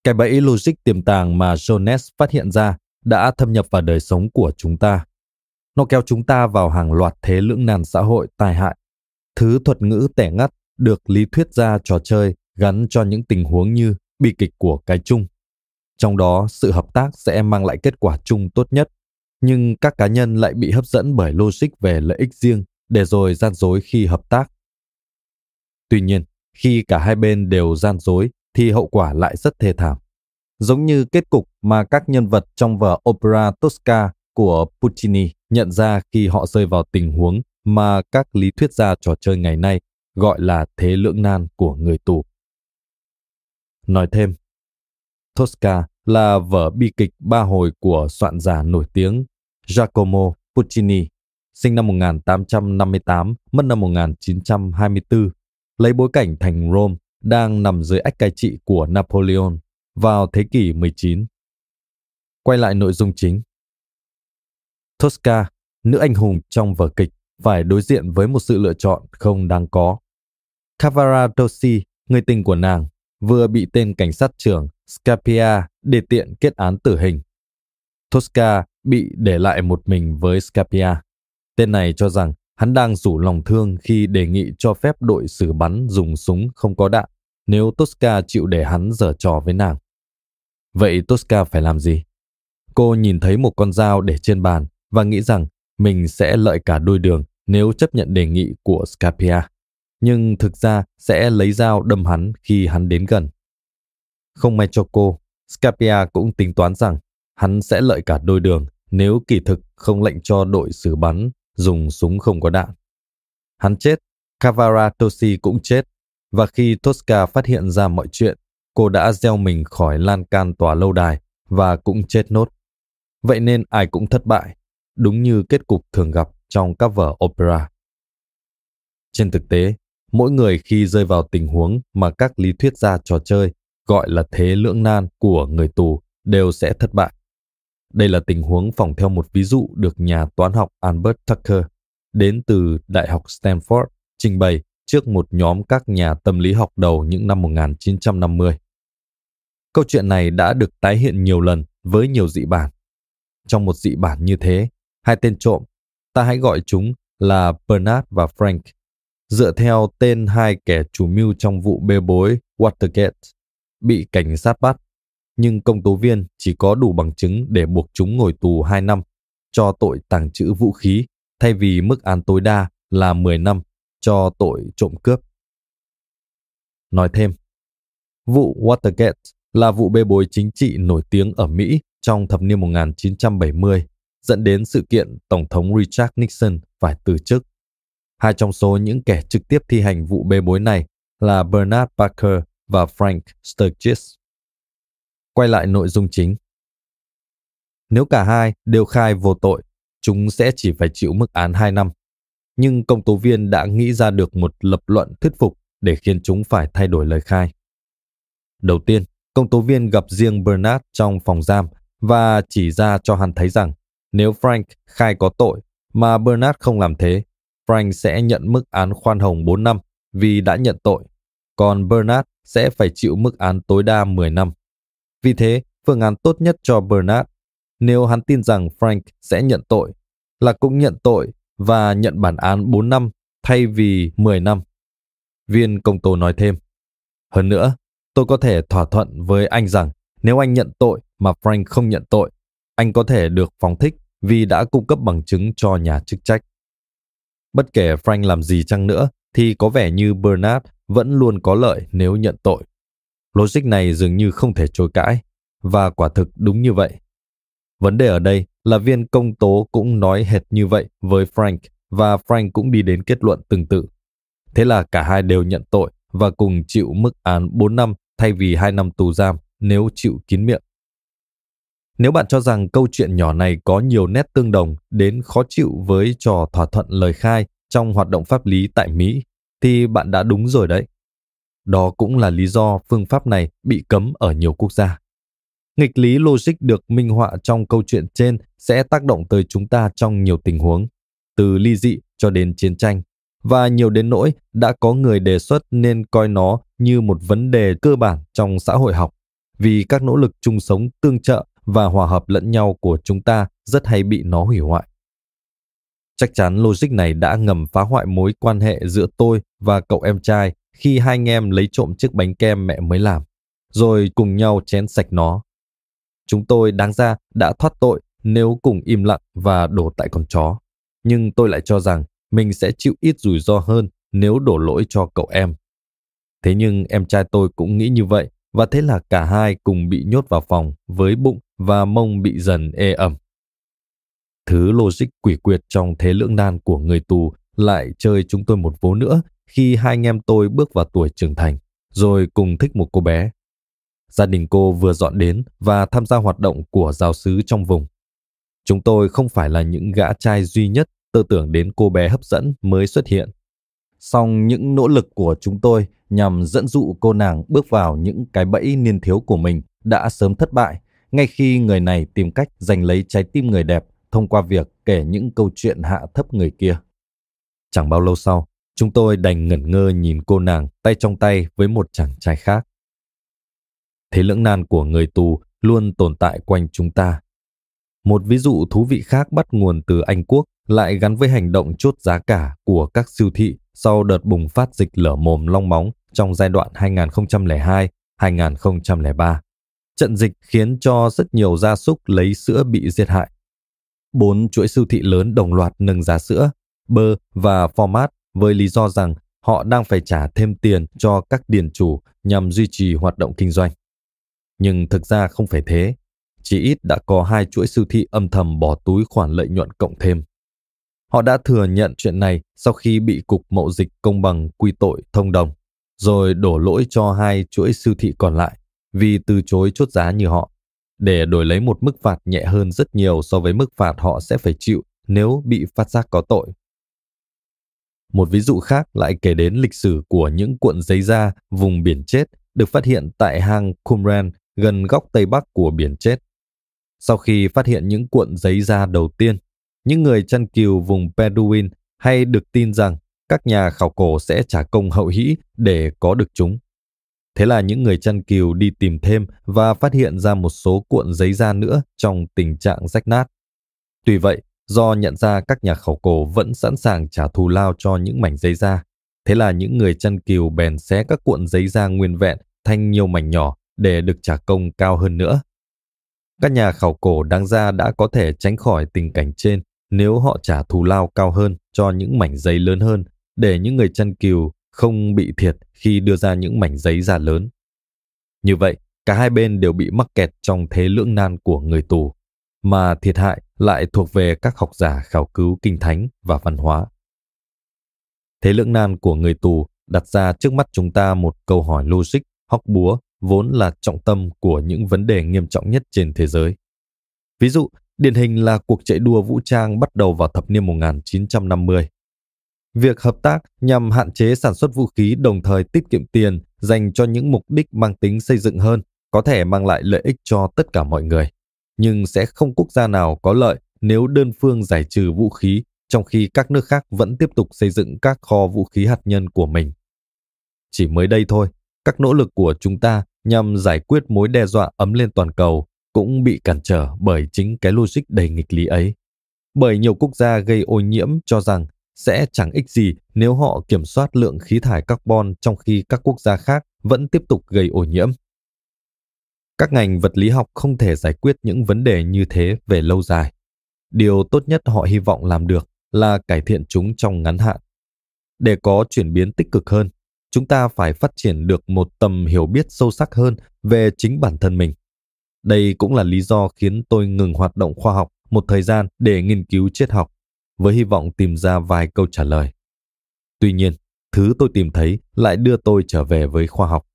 Cái bẫy logic tiềm tàng mà Jones phát hiện ra đã thâm nhập vào đời sống của chúng ta. Nó kéo chúng ta vào hàng loạt thế lưỡng nan xã hội tai hại. Thứ thuật ngữ tẻ ngắt được lý thuyết ra trò chơi gắn cho những tình huống như bi kịch của cái chung. Trong đó, sự hợp tác sẽ mang lại kết quả chung tốt nhất, nhưng các cá nhân lại bị hấp dẫn bởi logic về lợi ích riêng để rồi gian dối khi hợp tác. Tuy nhiên, khi cả hai bên đều gian dối thì hậu quả lại rất thê thảm. Giống như kết cục mà các nhân vật trong vở opera Tosca của Puccini nhận ra khi họ rơi vào tình huống mà các lý thuyết gia trò chơi ngày nay gọi là thế lưỡng nan của người tù. Nói thêm, Tosca là vở bi kịch ba hồi của soạn giả nổi tiếng Giacomo Puccini, sinh năm 1858, mất năm 1924, lấy bối cảnh thành Rome đang nằm dưới ách cai trị của Napoleon vào thế kỷ 19. Quay lại nội dung chính. Tosca, nữ anh hùng trong vở kịch, phải đối diện với một sự lựa chọn không đáng có. Cavaradossi, người tình của nàng, vừa bị tên cảnh sát trưởng Scapia đề tiện kết án tử hình. Tosca bị để lại một mình với Scapia. Tên này cho rằng hắn đang rủ lòng thương khi đề nghị cho phép đội xử bắn dùng súng không có đạn nếu Tosca chịu để hắn dở trò với nàng. Vậy Tosca phải làm gì? Cô nhìn thấy một con dao để trên bàn và nghĩ rằng mình sẽ lợi cả đôi đường nếu chấp nhận đề nghị của Scapia. Nhưng thực ra sẽ lấy dao đâm hắn khi hắn đến gần. Không may cho cô, Scapia cũng tính toán rằng hắn sẽ lợi cả đôi đường nếu kỳ thực không lệnh cho đội xử bắn dùng súng không có đạn. Hắn chết, Cavaratosi cũng chết, và khi Tosca phát hiện ra mọi chuyện, cô đã gieo mình khỏi lan can tòa lâu đài và cũng chết nốt. Vậy nên ai cũng thất bại, đúng như kết cục thường gặp trong các vở opera. Trên thực tế, mỗi người khi rơi vào tình huống mà các lý thuyết gia trò chơi gọi là thế lưỡng nan của người tù đều sẽ thất bại. Đây là tình huống phỏng theo một ví dụ được nhà toán học Albert Tucker đến từ Đại học Stanford trình bày trước một nhóm các nhà tâm lý học đầu những năm 1950. Câu chuyện này đã được tái hiện nhiều lần với nhiều dị bản. Trong một dị bản như thế, hai tên trộm, ta hãy gọi chúng là Bernard và Frank, dựa theo tên hai kẻ chủ mưu trong vụ bê bối Watergate, bị cảnh sát bắt. nhưng công tố viên chỉ có đủ bằng chứng để buộc chúng ngồi tù 2 năm cho tội tàng trữ vũ khí thay vì mức án tối đa là 10 năm cho tội trộm cướp. Nói thêm, vụ Watergate là vụ bê bối chính trị nổi tiếng ở Mỹ trong thập niên 1970, dẫn đến sự kiện Tổng thống Richard Nixon phải từ chức. Hai trong số những kẻ trực tiếp thi hành vụ bê bối này là Bernard Parker và Frank Sturgis. Quay lại nội dung chính. Nếu cả hai đều khai vô tội, chúng sẽ chỉ phải chịu mức án 2 năm. Nhưng công tố viên đã nghĩ ra được một lập luận thuyết phục để khiến chúng phải thay đổi lời khai. Đầu tiên, công tố viên gặp riêng Bernard trong phòng giam và chỉ ra cho hắn thấy rằng nếu Frank khai có tội mà Bernard không làm thế, Frank sẽ nhận mức án khoan hồng 4 năm vì đã nhận tội, còn Bernard sẽ phải chịu mức án tối đa 10 năm. Vì thế, phương án tốt nhất cho Bernard, nếu hắn tin rằng Frank sẽ nhận tội, là cũng nhận tội và nhận bản án 4 năm thay vì 10 năm. Viên công tố nói thêm. Hơn nữa, tôi có thể thỏa thuận với anh rằng nếu anh nhận tội mà Frank không nhận tội, anh có thể được phóng thích vì đã cung cấp bằng chứng cho nhà chức trách. Bất kể Frank làm gì chăng nữa, thì có vẻ như Bernard vẫn luôn có lợi nếu nhận tội. Logic này dường như không thể chối cãi, và quả thực đúng như vậy. Vấn đề ở đây là viên công tố cũng nói hệt như vậy với Frank, và Frank cũng đi đến kết luận tương tự. Thế là cả hai đều nhận tội và cùng chịu mức án 4 năm thay vì 2 năm tù giam nếu chịu kín miệng. Nếu bạn cho rằng câu chuyện nhỏ này có nhiều nét tương đồng đến khó chịu với trò thỏa thuận lời khai trong hoạt động pháp lý tại Mỹ, thì bạn đã đúng rồi đấy. Đó cũng là lý do phương pháp này bị cấm ở nhiều quốc gia. Nghịch lý logic được minh họa trong câu chuyện trên sẽ tác động tới chúng ta trong nhiều tình huống, từ ly dị cho đến chiến tranh, và nhiều đến nỗi đã có người đề xuất nên coi nó như một vấn đề cơ bản trong xã hội học, vì các nỗ lực chung sống tương trợ và hòa hợp lẫn nhau của chúng ta rất hay bị nó hủy hoại. Chắc chắn logic này đã ngầm phá hoại mối quan hệ giữa tôi và cậu em trai khi hai anh em lấy trộm chiếc bánh kem mẹ mới làm, rồi cùng nhau chén sạch nó. Chúng tôi đáng ra đã thoát tội nếu cùng im lặng và đổ tại con chó. Nhưng tôi lại cho rằng mình sẽ chịu ít rủi ro hơn nếu đổ lỗi cho cậu em. Thế nhưng em trai tôi cũng nghĩ như vậy và thế là cả hai cùng bị nhốt vào phòng với bụng và mông bị dần ê ẩm. Thứ logic quỷ quyệt trong thế lưỡng nan của người tù lại chơi chúng tôi một vố nữa khi hai anh em tôi bước vào tuổi trưởng thành, rồi cùng thích một cô bé. Gia đình cô vừa dọn đến và tham gia hoạt động của giáo sứ trong vùng. Chúng tôi không phải là những gã trai duy nhất tư tưởng đến cô bé hấp dẫn mới xuất hiện. Song những nỗ lực của chúng tôi nhằm dẫn dụ cô nàng bước vào những cái bẫy niên thiếu của mình đã sớm thất bại, ngay khi người này tìm cách giành lấy trái tim người đẹp thông qua việc kể những câu chuyện hạ thấp người kia. Chẳng bao lâu sau, chúng tôi đành ngẩn ngơ nhìn cô nàng tay trong tay với một chàng trai khác. Thế lưỡng nan của người tù luôn tồn tại quanh chúng ta. Một ví dụ thú vị khác bắt nguồn từ Anh Quốc lại gắn với hành động chốt giá cả của các siêu thị sau đợt bùng phát dịch lở mồm long móng trong giai đoạn 2002-2003. Trận dịch khiến cho rất nhiều gia súc lấy sữa bị giết hại. Bốn chuỗi siêu thị lớn đồng loạt nâng giá sữa, bơ và format với lý do rằng họ đang phải trả thêm tiền cho các điền chủ nhằm duy trì hoạt động kinh doanh. Nhưng thực ra không phải thế. Chỉ ít đã có hai chuỗi siêu thị âm thầm bỏ túi khoản lợi nhuận cộng thêm. Họ đã thừa nhận chuyện này sau khi bị Cục Mậu Dịch Công bằng quy tội thông đồng, rồi đổ lỗi cho hai chuỗi siêu thị còn lại vì từ chối chốt giá như họ, để đổi lấy một mức phạt nhẹ hơn rất nhiều so với mức phạt họ sẽ phải chịu nếu bị phát giác có tội. Một ví dụ khác lại kể đến lịch sử của những cuộn giấy da vùng biển chết được phát hiện tại hang Qumran gần góc tây bắc của biển chết. Sau khi phát hiện những cuộn giấy da đầu tiên, những người chăn cừu vùng Bedouin hay được tin rằng các nhà khảo cổ sẽ trả công hậu hĩ để có được chúng. Thế là những người chăn cừu đi tìm thêm và phát hiện ra một số cuộn giấy da nữa trong tình trạng rách nát. Tuy vậy, do nhận ra các nhà khảo cổ vẫn sẵn sàng trả thù lao cho những mảnh giấy da, thế là những người chăn cừu bèn xé các cuộn giấy da nguyên vẹn thành nhiều mảnh nhỏ để được trả công cao hơn nữa. Các nhà khảo cổ đáng ra đã có thể tránh khỏi tình cảnh trên nếu họ trả thù lao cao hơn cho những mảnh giấy lớn hơn để những người chăn cừu không bị thiệt khi đưa ra những mảnh giấy ra lớn. Như vậy, cả hai bên đều bị mắc kẹt trong thế lưỡng nan của người tù, mà thiệt hại lại thuộc về các học giả khảo cứu kinh thánh và văn hóa. Thế lưỡng nan của người tù đặt ra trước mắt chúng ta một câu hỏi logic, hóc búa, vốn là trọng tâm của những vấn đề nghiêm trọng nhất trên thế giới. Ví dụ, điển hình là cuộc chạy đua vũ trang bắt đầu vào thập niên 1950. Việc hợp tác nhằm hạn chế sản xuất vũ khí đồng thời tiết kiệm tiền dành cho những mục đích mang tính xây dựng hơn có thể mang lại lợi ích cho tất cả mọi người, nhưng sẽ không quốc gia nào có lợi nếu đơn phương giải trừ vũ khí trong khi các nước khác vẫn tiếp tục xây dựng các kho vũ khí hạt nhân của mình. Chỉ mới đây thôi, các nỗ lực của chúng ta nhằm giải quyết mối đe dọa ấm lên toàn cầu cũng bị cản trở bởi chính cái logic đầy nghịch lý ấy. Bởi nhiều quốc gia gây ô nhiễm cho rằng sẽ chẳng ích gì nếu họ kiểm soát lượng khí thải carbon trong khi các quốc gia khác vẫn tiếp tục gây ô nhiễm. Các ngành vật lý học không thể giải quyết những vấn đề như thế về lâu dài. Điều tốt nhất họ hy vọng làm được là cải thiện chúng trong ngắn hạn. Để có chuyển biến tích cực hơn, chúng ta phải phát triển được một tầm hiểu biết sâu sắc hơn về chính bản thân mình. Đây cũng là lý do khiến tôi ngừng hoạt động khoa học một thời gian để nghiên cứu triết học, với hy vọng tìm ra vài câu trả lời. Tuy nhiên, thứ tôi tìm thấy lại đưa tôi trở về với khoa học.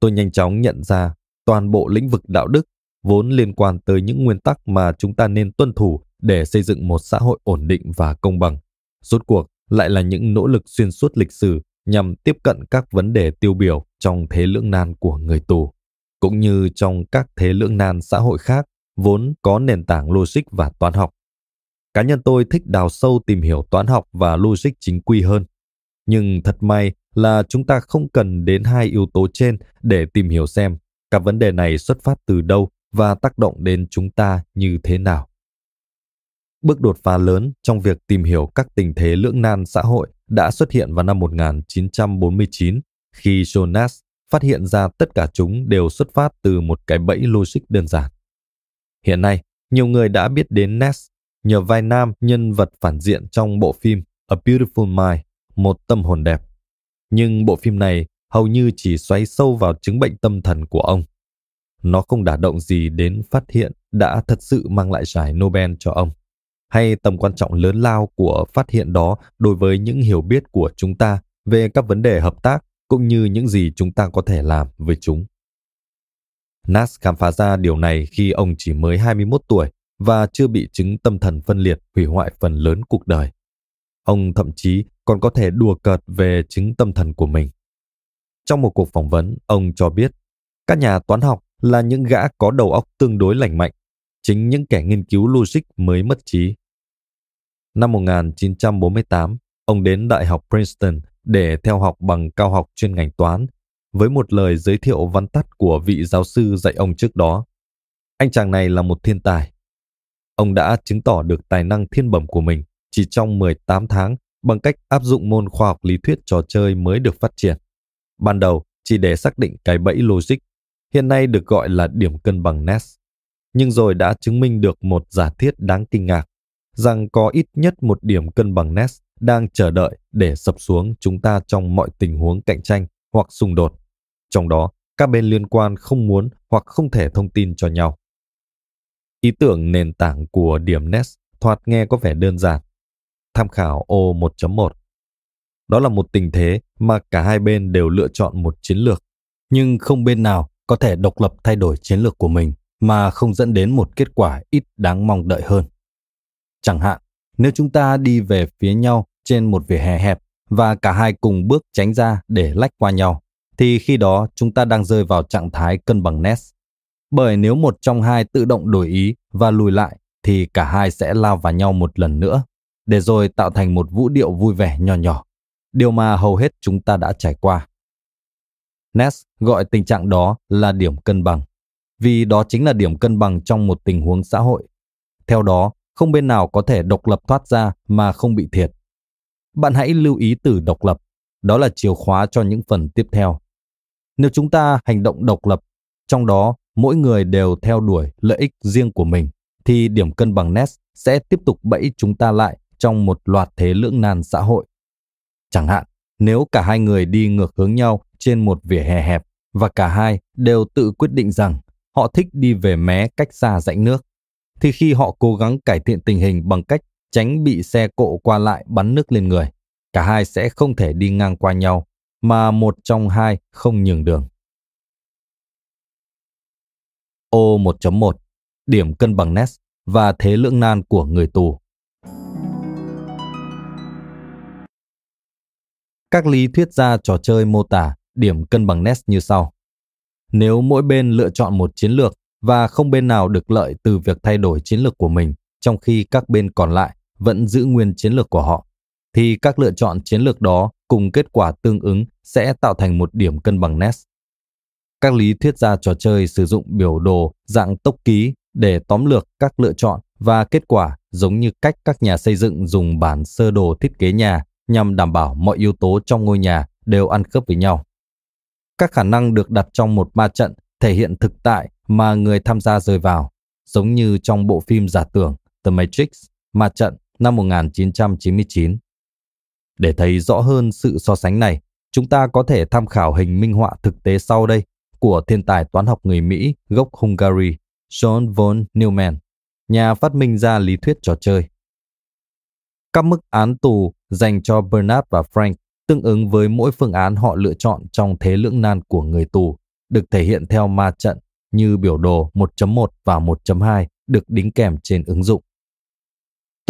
Tôi nhanh chóng nhận ra toàn bộ lĩnh vực đạo đức vốn liên quan tới những nguyên tắc mà chúng ta nên tuân thủ để xây dựng một xã hội ổn định và công bằng. Rốt cuộc lại là những nỗ lực xuyên suốt lịch sử nhằm tiếp cận các vấn đề tiêu biểu trong thế lưỡng nan của người tù, cũng như trong các thế lưỡng nan xã hội khác, vốn có nền tảng logic và toán học. Cá nhân tôi thích đào sâu tìm hiểu toán học và logic chính quy hơn. Nhưng thật may là chúng ta không cần đến hai yếu tố trên để tìm hiểu xem các vấn đề này xuất phát từ đâu và tác động đến chúng ta như thế nào. Bước đột phá lớn trong việc tìm hiểu các tình thế lưỡng nan xã hội đã xuất hiện vào năm 1949 khi Jonas phát hiện ra tất cả chúng đều xuất phát từ một cái bẫy logic đơn giản. Hiện nay, nhiều người đã biết đến Ness nhờ vai nam nhân vật phản diện trong bộ phim A Beautiful Mind, một tâm hồn đẹp. Nhưng bộ phim này hầu như chỉ xoáy sâu vào chứng bệnh tâm thần của ông. Nó không đả động gì đến phát hiện đã thật sự mang lại giải Nobel cho ông hay tầm quan trọng lớn lao của phát hiện đó đối với những hiểu biết của chúng ta về các vấn đề hợp tác cũng như những gì chúng ta có thể làm với chúng. Nas khám phá ra điều này khi ông chỉ mới 21 tuổi và chưa bị chứng tâm thần phân liệt hủy hoại phần lớn cuộc đời. Ông thậm chí còn có thể đùa cợt về chứng tâm thần của mình. Trong một cuộc phỏng vấn, ông cho biết các nhà toán học là những gã có đầu óc tương đối lành mạnh. Chính những kẻ nghiên cứu logic mới mất trí. Năm 1948, ông đến Đại học Princeton để theo học bằng cao học chuyên ngành toán, với một lời giới thiệu văn tắt của vị giáo sư dạy ông trước đó. Anh chàng này là một thiên tài. Ông đã chứng tỏ được tài năng thiên bẩm của mình chỉ trong 18 tháng bằng cách áp dụng môn khoa học lý thuyết trò chơi mới được phát triển. Ban đầu chỉ để xác định cái bẫy logic, hiện nay được gọi là điểm cân bằng Ness. Nhưng rồi đã chứng minh được một giả thiết đáng kinh ngạc rằng có ít nhất một điểm cân bằng Ness đang chờ đợi để sập xuống chúng ta trong mọi tình huống cạnh tranh hoặc xung đột. Trong đó, các bên liên quan không muốn hoặc không thể thông tin cho nhau. Ý tưởng nền tảng của điểm Ness thoạt nghe có vẻ đơn giản. Tham khảo ô 1.1 Đó là một tình thế mà cả hai bên đều lựa chọn một chiến lược, nhưng không bên nào có thể độc lập thay đổi chiến lược của mình mà không dẫn đến một kết quả ít đáng mong đợi hơn. Chẳng hạn, nếu chúng ta đi về phía nhau trên một vỉa hè hẹp và cả hai cùng bước tránh ra để lách qua nhau, thì khi đó chúng ta đang rơi vào trạng thái cân bằng Ness. Bởi nếu một trong hai tự động đổi ý và lùi lại, thì cả hai sẽ lao vào nhau một lần nữa, để rồi tạo thành một vũ điệu vui vẻ nhỏ nhỏ, điều mà hầu hết chúng ta đã trải qua. Ness gọi tình trạng đó là điểm cân bằng, vì đó chính là điểm cân bằng trong một tình huống xã hội. Theo đó, không bên nào có thể độc lập thoát ra mà không bị thiệt. Bạn hãy lưu ý từ độc lập, đó là chìa khóa cho những phần tiếp theo. Nếu chúng ta hành động độc lập, trong đó mỗi người đều theo đuổi lợi ích riêng của mình, thì điểm cân bằng Ness sẽ tiếp tục bẫy chúng ta lại trong một loạt thế lưỡng nan xã hội. Chẳng hạn, nếu cả hai người đi ngược hướng nhau trên một vỉa hè hẹp và cả hai đều tự quyết định rằng họ thích đi về mé cách xa rãnh nước, thì khi họ cố gắng cải thiện tình hình bằng cách tránh bị xe cộ qua lại bắn nước lên người, cả hai sẽ không thể đi ngang qua nhau, mà một trong hai không nhường đường. Ô 1.1 Điểm cân bằng Ness và thế lưỡng nan của người tù Các lý thuyết gia trò chơi mô tả điểm cân bằng Ness như sau. Nếu mỗi bên lựa chọn một chiến lược và không bên nào được lợi từ việc thay đổi chiến lược của mình, trong khi các bên còn lại vẫn giữ nguyên chiến lược của họ, thì các lựa chọn chiến lược đó cùng kết quả tương ứng sẽ tạo thành một điểm cân bằng Ness. Các lý thuyết gia trò chơi sử dụng biểu đồ dạng tốc ký để tóm lược các lựa chọn và kết quả giống như cách các nhà xây dựng dùng bản sơ đồ thiết kế nhà nhằm đảm bảo mọi yếu tố trong ngôi nhà đều ăn khớp với nhau. Các khả năng được đặt trong một ma trận thể hiện thực tại mà người tham gia rơi vào, giống như trong bộ phim giả tưởng The Matrix, ma trận năm 1999. Để thấy rõ hơn sự so sánh này, chúng ta có thể tham khảo hình minh họa thực tế sau đây của thiên tài toán học người Mỹ gốc Hungary John von Neumann, nhà phát minh ra lý thuyết trò chơi. Các mức án tù dành cho Bernard và Frank tương ứng với mỗi phương án họ lựa chọn trong thế lưỡng nan của người tù, được thể hiện theo ma trận như biểu đồ 1.1 và 1.2 được đính kèm trên ứng dụng.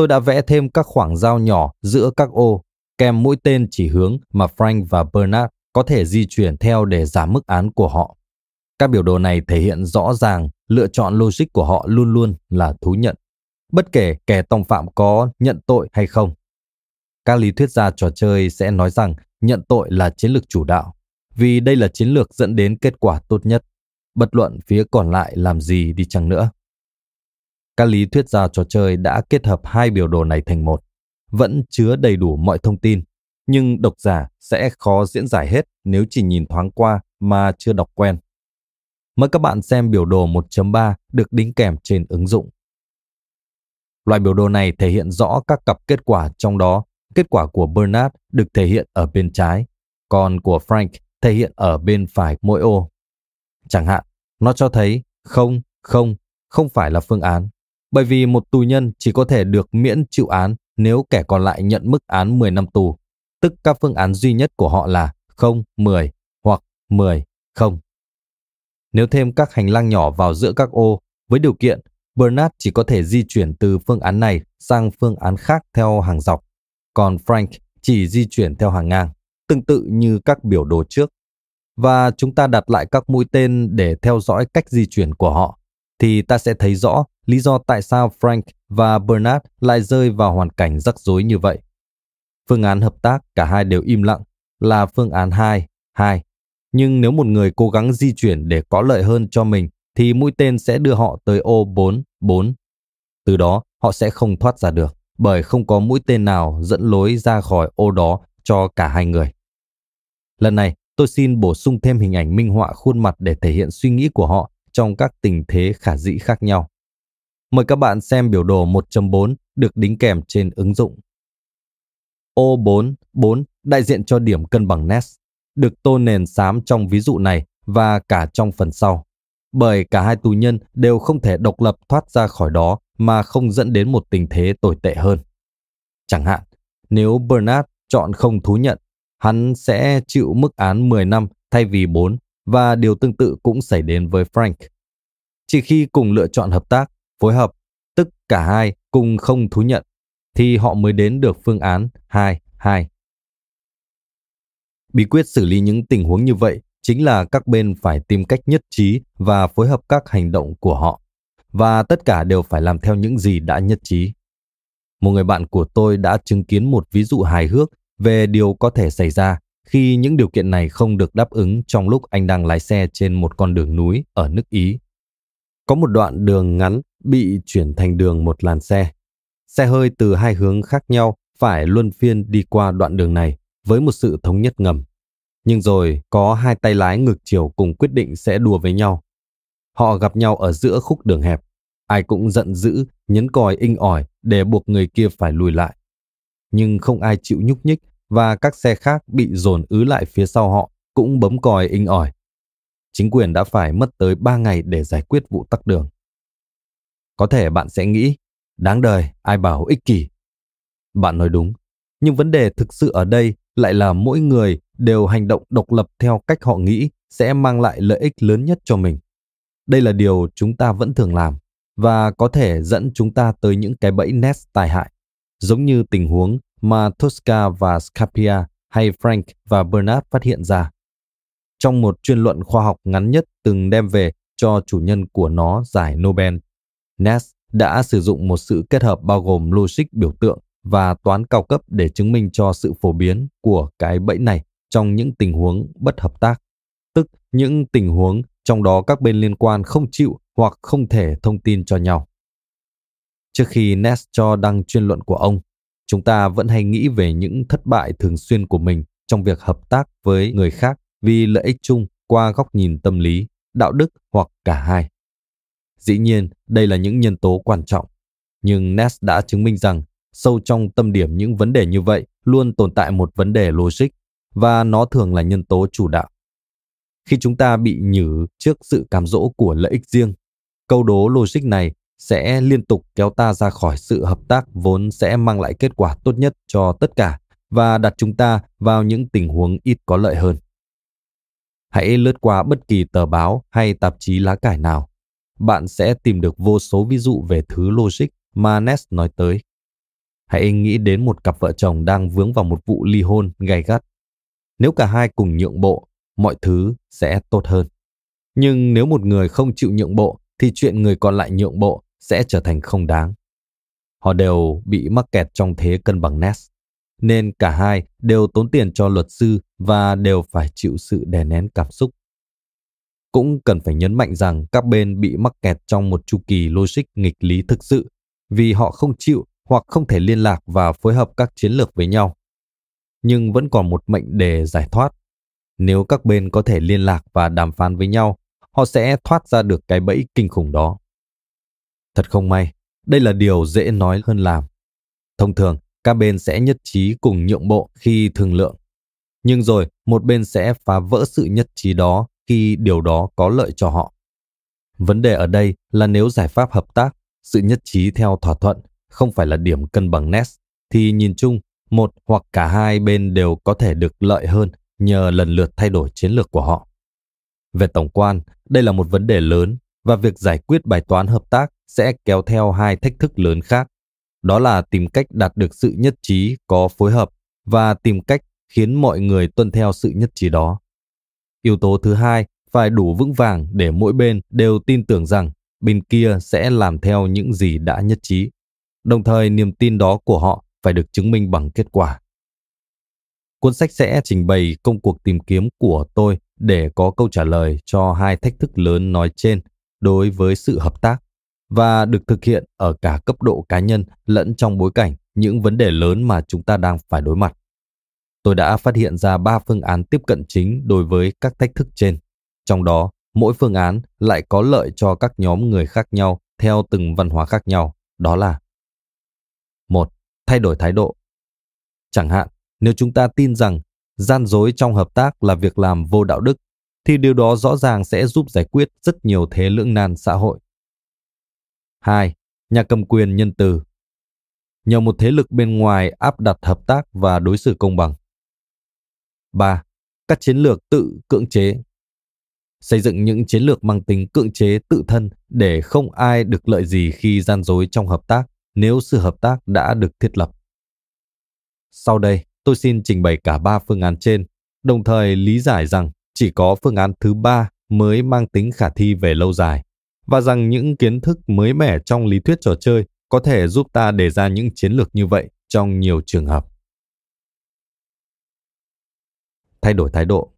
Tôi đã vẽ thêm các khoảng giao nhỏ giữa các ô, kèm mũi tên chỉ hướng mà Frank và Bernard có thể di chuyển theo để giảm mức án của họ. Các biểu đồ này thể hiện rõ ràng lựa chọn logic của họ luôn luôn là thú nhận, bất kể kẻ tòng phạm có nhận tội hay không. Các lý thuyết gia trò chơi sẽ nói rằng nhận tội là chiến lược chủ đạo, vì đây là chiến lược dẫn đến kết quả tốt nhất, bất luận phía còn lại làm gì đi chăng nữa. Các lý thuyết gia trò chơi đã kết hợp hai biểu đồ này thành một, vẫn chứa đầy đủ mọi thông tin, nhưng độc giả sẽ khó diễn giải hết nếu chỉ nhìn thoáng qua mà chưa đọc quen. Mời các bạn xem biểu đồ 1.3 được đính kèm trên ứng dụng. Loại biểu đồ này thể hiện rõ các cặp kết quả trong đó kết quả của Bernard được thể hiện ở bên trái, còn của Frank thể hiện ở bên phải mỗi ô. Chẳng hạn, nó cho thấy không, không, không phải là phương án, bởi vì một tù nhân chỉ có thể được miễn chịu án nếu kẻ còn lại nhận mức án 10 năm tù, tức các phương án duy nhất của họ là 0, 10 hoặc 10, 0. Nếu thêm các hành lang nhỏ vào giữa các ô, với điều kiện Bernard chỉ có thể di chuyển từ phương án này sang phương án khác theo hàng dọc, còn Frank chỉ di chuyển theo hàng ngang, tương tự như các biểu đồ trước. Và chúng ta đặt lại các mũi tên để theo dõi cách di chuyển của họ, thì ta sẽ thấy rõ lý do tại sao Frank và Bernard lại rơi vào hoàn cảnh rắc rối như vậy. Phương án hợp tác cả hai đều im lặng là phương án 2, 2 nhưng nếu một người cố gắng di chuyển để có lợi hơn cho mình thì mũi tên sẽ đưa họ tới ô 4, 4. Từ đó họ sẽ không thoát ra được bởi không có mũi tên nào dẫn lối ra khỏi ô đó cho cả hai người. Lần này, tôi xin bổ sung thêm hình ảnh minh họa khuôn mặt để thể hiện suy nghĩ của họ trong các tình thế khả dĩ khác nhau. Mời các bạn xem biểu đồ 1.4 được đính kèm trên ứng dụng. Ô 4, 4 đại diện cho điểm cân bằng Ness được tô nền xám trong ví dụ này và cả trong phần sau. Bởi cả hai tù nhân đều không thể độc lập thoát ra khỏi đó mà không dẫn đến một tình thế tồi tệ hơn. Chẳng hạn, nếu Bernard chọn không thú nhận, hắn sẽ chịu mức án 10 năm thay vì 4 và điều tương tự cũng xảy đến với Frank. Chỉ khi cùng lựa chọn hợp tác, phối hợp, tức cả hai cùng không thú nhận, thì họ mới đến được phương án 2-2. Bí quyết xử lý những tình huống như vậy chính là các bên phải tìm cách nhất trí và phối hợp các hành động của họ, và tất cả đều phải làm theo những gì đã nhất trí. Một người bạn của tôi đã chứng kiến một ví dụ hài hước về điều có thể xảy ra khi những điều kiện này không được đáp ứng trong lúc anh đang lái xe trên một con đường núi ở nước Ý. Có một đoạn đường ngắn bị chuyển thành đường một làn xe. Xe hơi từ hai hướng khác nhau phải luân phiên đi qua đoạn đường này với một sự thống nhất ngầm. Nhưng rồi có hai tay lái ngược chiều cùng quyết định sẽ đùa với nhau. Họ gặp nhau ở giữa khúc đường hẹp. Ai cũng giận dữ, nhấn còi inh ỏi để buộc người kia phải lùi lại. Nhưng không ai chịu nhúc nhích và các xe khác bị dồn ứ lại phía sau họ cũng bấm còi inh ỏi. Chính quyền đã phải mất tới 3 ngày để giải quyết vụ tắc đường. Có thể bạn sẽ nghĩ, đáng đời, ai bảo ích kỷ. Bạn nói đúng, nhưng vấn đề thực sự ở đây lại là mỗi người đều hành động độc lập theo cách họ nghĩ sẽ mang lại lợi ích lớn nhất cho mình. Đây là điều chúng ta vẫn thường làm và có thể dẫn chúng ta tới những cái bẫy nest tai hại, giống như tình huống mà Tosca và Scapia hay Frank và Bernard phát hiện ra. Trong một chuyên luận khoa học ngắn nhất từng đem về cho chủ nhân của nó giải Nobel, Ness đã sử dụng một sự kết hợp bao gồm logic biểu tượng và toán cao cấp để chứng minh cho sự phổ biến của cái bẫy này trong những tình huống bất hợp tác, tức những tình huống trong đó các bên liên quan không chịu hoặc không thể thông tin cho nhau. Trước khi Ness cho đăng chuyên luận của ông, chúng ta vẫn hay nghĩ về những thất bại thường xuyên của mình trong việc hợp tác với người khác vì lợi ích chung qua góc nhìn tâm lý, đạo đức hoặc cả hai. Dĩ nhiên, đây là những nhân tố quan trọng, nhưng Ness đã chứng minh rằng sâu trong tâm điểm những vấn đề như vậy luôn tồn tại một vấn đề logic và nó thường là nhân tố chủ đạo. Khi chúng ta bị nhử trước sự cám dỗ của lợi ích riêng, câu đố logic này sẽ liên tục kéo ta ra khỏi sự hợp tác vốn sẽ mang lại kết quả tốt nhất cho tất cả và đặt chúng ta vào những tình huống ít có lợi hơn. Hãy lướt qua bất kỳ tờ báo hay tạp chí lá cải nào. Bạn sẽ tìm được vô số ví dụ về thứ logic mà Ness nói tới. Hãy nghĩ đến một cặp vợ chồng đang vướng vào một vụ ly hôn gay gắt. Nếu cả hai cùng nhượng bộ, mọi thứ sẽ tốt hơn. Nhưng nếu một người không chịu nhượng bộ, thì chuyện người còn lại nhượng bộ sẽ trở thành không đáng. Họ đều bị mắc kẹt trong thế cân bằng Ness, nên cả hai đều tốn tiền cho luật sư và đều phải chịu sự đè nén cảm xúc. Cũng cần phải nhấn mạnh rằng các bên bị mắc kẹt trong một chu kỳ logic nghịch lý thực sự vì họ không chịu hoặc không thể liên lạc và phối hợp các chiến lược với nhau. Nhưng vẫn còn một mệnh đề giải thoát. Nếu các bên có thể liên lạc và đàm phán với nhau, họ sẽ thoát ra được cái bẫy kinh khủng đó. Thật không may, đây là điều dễ nói hơn làm. Thông thường, các bên sẽ nhất trí cùng nhượng bộ khi thương lượng. Nhưng rồi, một bên sẽ phá vỡ sự nhất trí đó khi điều đó có lợi cho họ. Vấn đề ở đây là nếu giải pháp hợp tác, sự nhất trí theo thỏa thuận không phải là điểm cân bằng nest, thì nhìn chung, một hoặc cả hai bên đều có thể được lợi hơn nhờ lần lượt thay đổi chiến lược của họ. Về tổng quan, đây là một vấn đề lớn và việc giải quyết bài toán hợp tác sẽ kéo theo hai thách thức lớn khác. Đó là tìm cách đạt được sự nhất trí, có phối hợp, và tìm cách khiến mọi người tuân theo sự nhất trí đó. Yếu tố thứ hai, phải đủ vững vàng để mỗi bên đều tin tưởng rằng bên kia sẽ làm theo những gì đã nhất trí. Đồng thời, niềm tin đó của họ phải được chứng minh bằng kết quả. Cuốn sách sẽ trình bày công cuộc tìm kiếm của tôi để có câu trả lời cho hai thách thức lớn nói trên đối với sự hợp tác và được thực hiện ở cả cấp độ cá nhân lẫn trong bối cảnh những vấn đề lớn mà chúng ta đang phải đối mặt. Tôi đã phát hiện ra ba phương án tiếp cận chính đối với các thách thức trên. Trong đó, mỗi phương án lại có lợi cho các nhóm người khác nhau theo từng văn hóa khác nhau, đó là một Thay đổi thái độ. Chẳng hạn, nếu chúng ta tin rằng gian dối trong hợp tác là việc làm vô đạo đức, thì điều đó rõ ràng sẽ giúp giải quyết rất nhiều thế lưỡng nan xã hội. 2. Nhà cầm quyền nhân từ Nhờ một thế lực bên ngoài áp đặt hợp tác và đối xử công bằng. 3. Các chiến lược tự cưỡng chế Xây dựng những chiến lược mang tính cưỡng chế tự thân để không ai được lợi gì khi gian dối trong hợp tác nếu sự hợp tác đã được thiết lập. Sau đây, tôi xin trình bày cả ba phương án trên, đồng thời lý giải rằng chỉ có phương án thứ ba mới mang tính khả thi về lâu dài và rằng những kiến thức mới mẻ trong lý thuyết trò chơi có thể giúp ta đề ra những chiến lược như vậy trong nhiều trường hợp. Thay đổi thái độ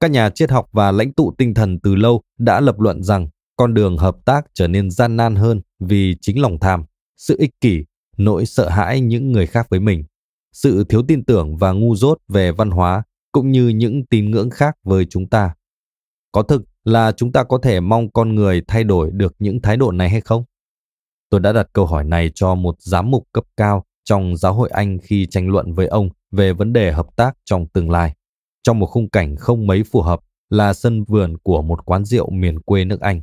Các nhà triết học và lãnh tụ tinh thần từ lâu đã lập luận rằng con đường hợp tác trở nên gian nan hơn vì chính lòng tham, sự ích kỷ nỗi sợ hãi những người khác với mình, sự thiếu tin tưởng và ngu dốt về văn hóa cũng như những tín ngưỡng khác với chúng ta. Có thực là chúng ta có thể mong con người thay đổi được những thái độ này hay không? Tôi đã đặt câu hỏi này cho một giám mục cấp cao trong giáo hội Anh khi tranh luận với ông về vấn đề hợp tác trong tương lai, trong một khung cảnh không mấy phù hợp là sân vườn của một quán rượu miền quê nước Anh.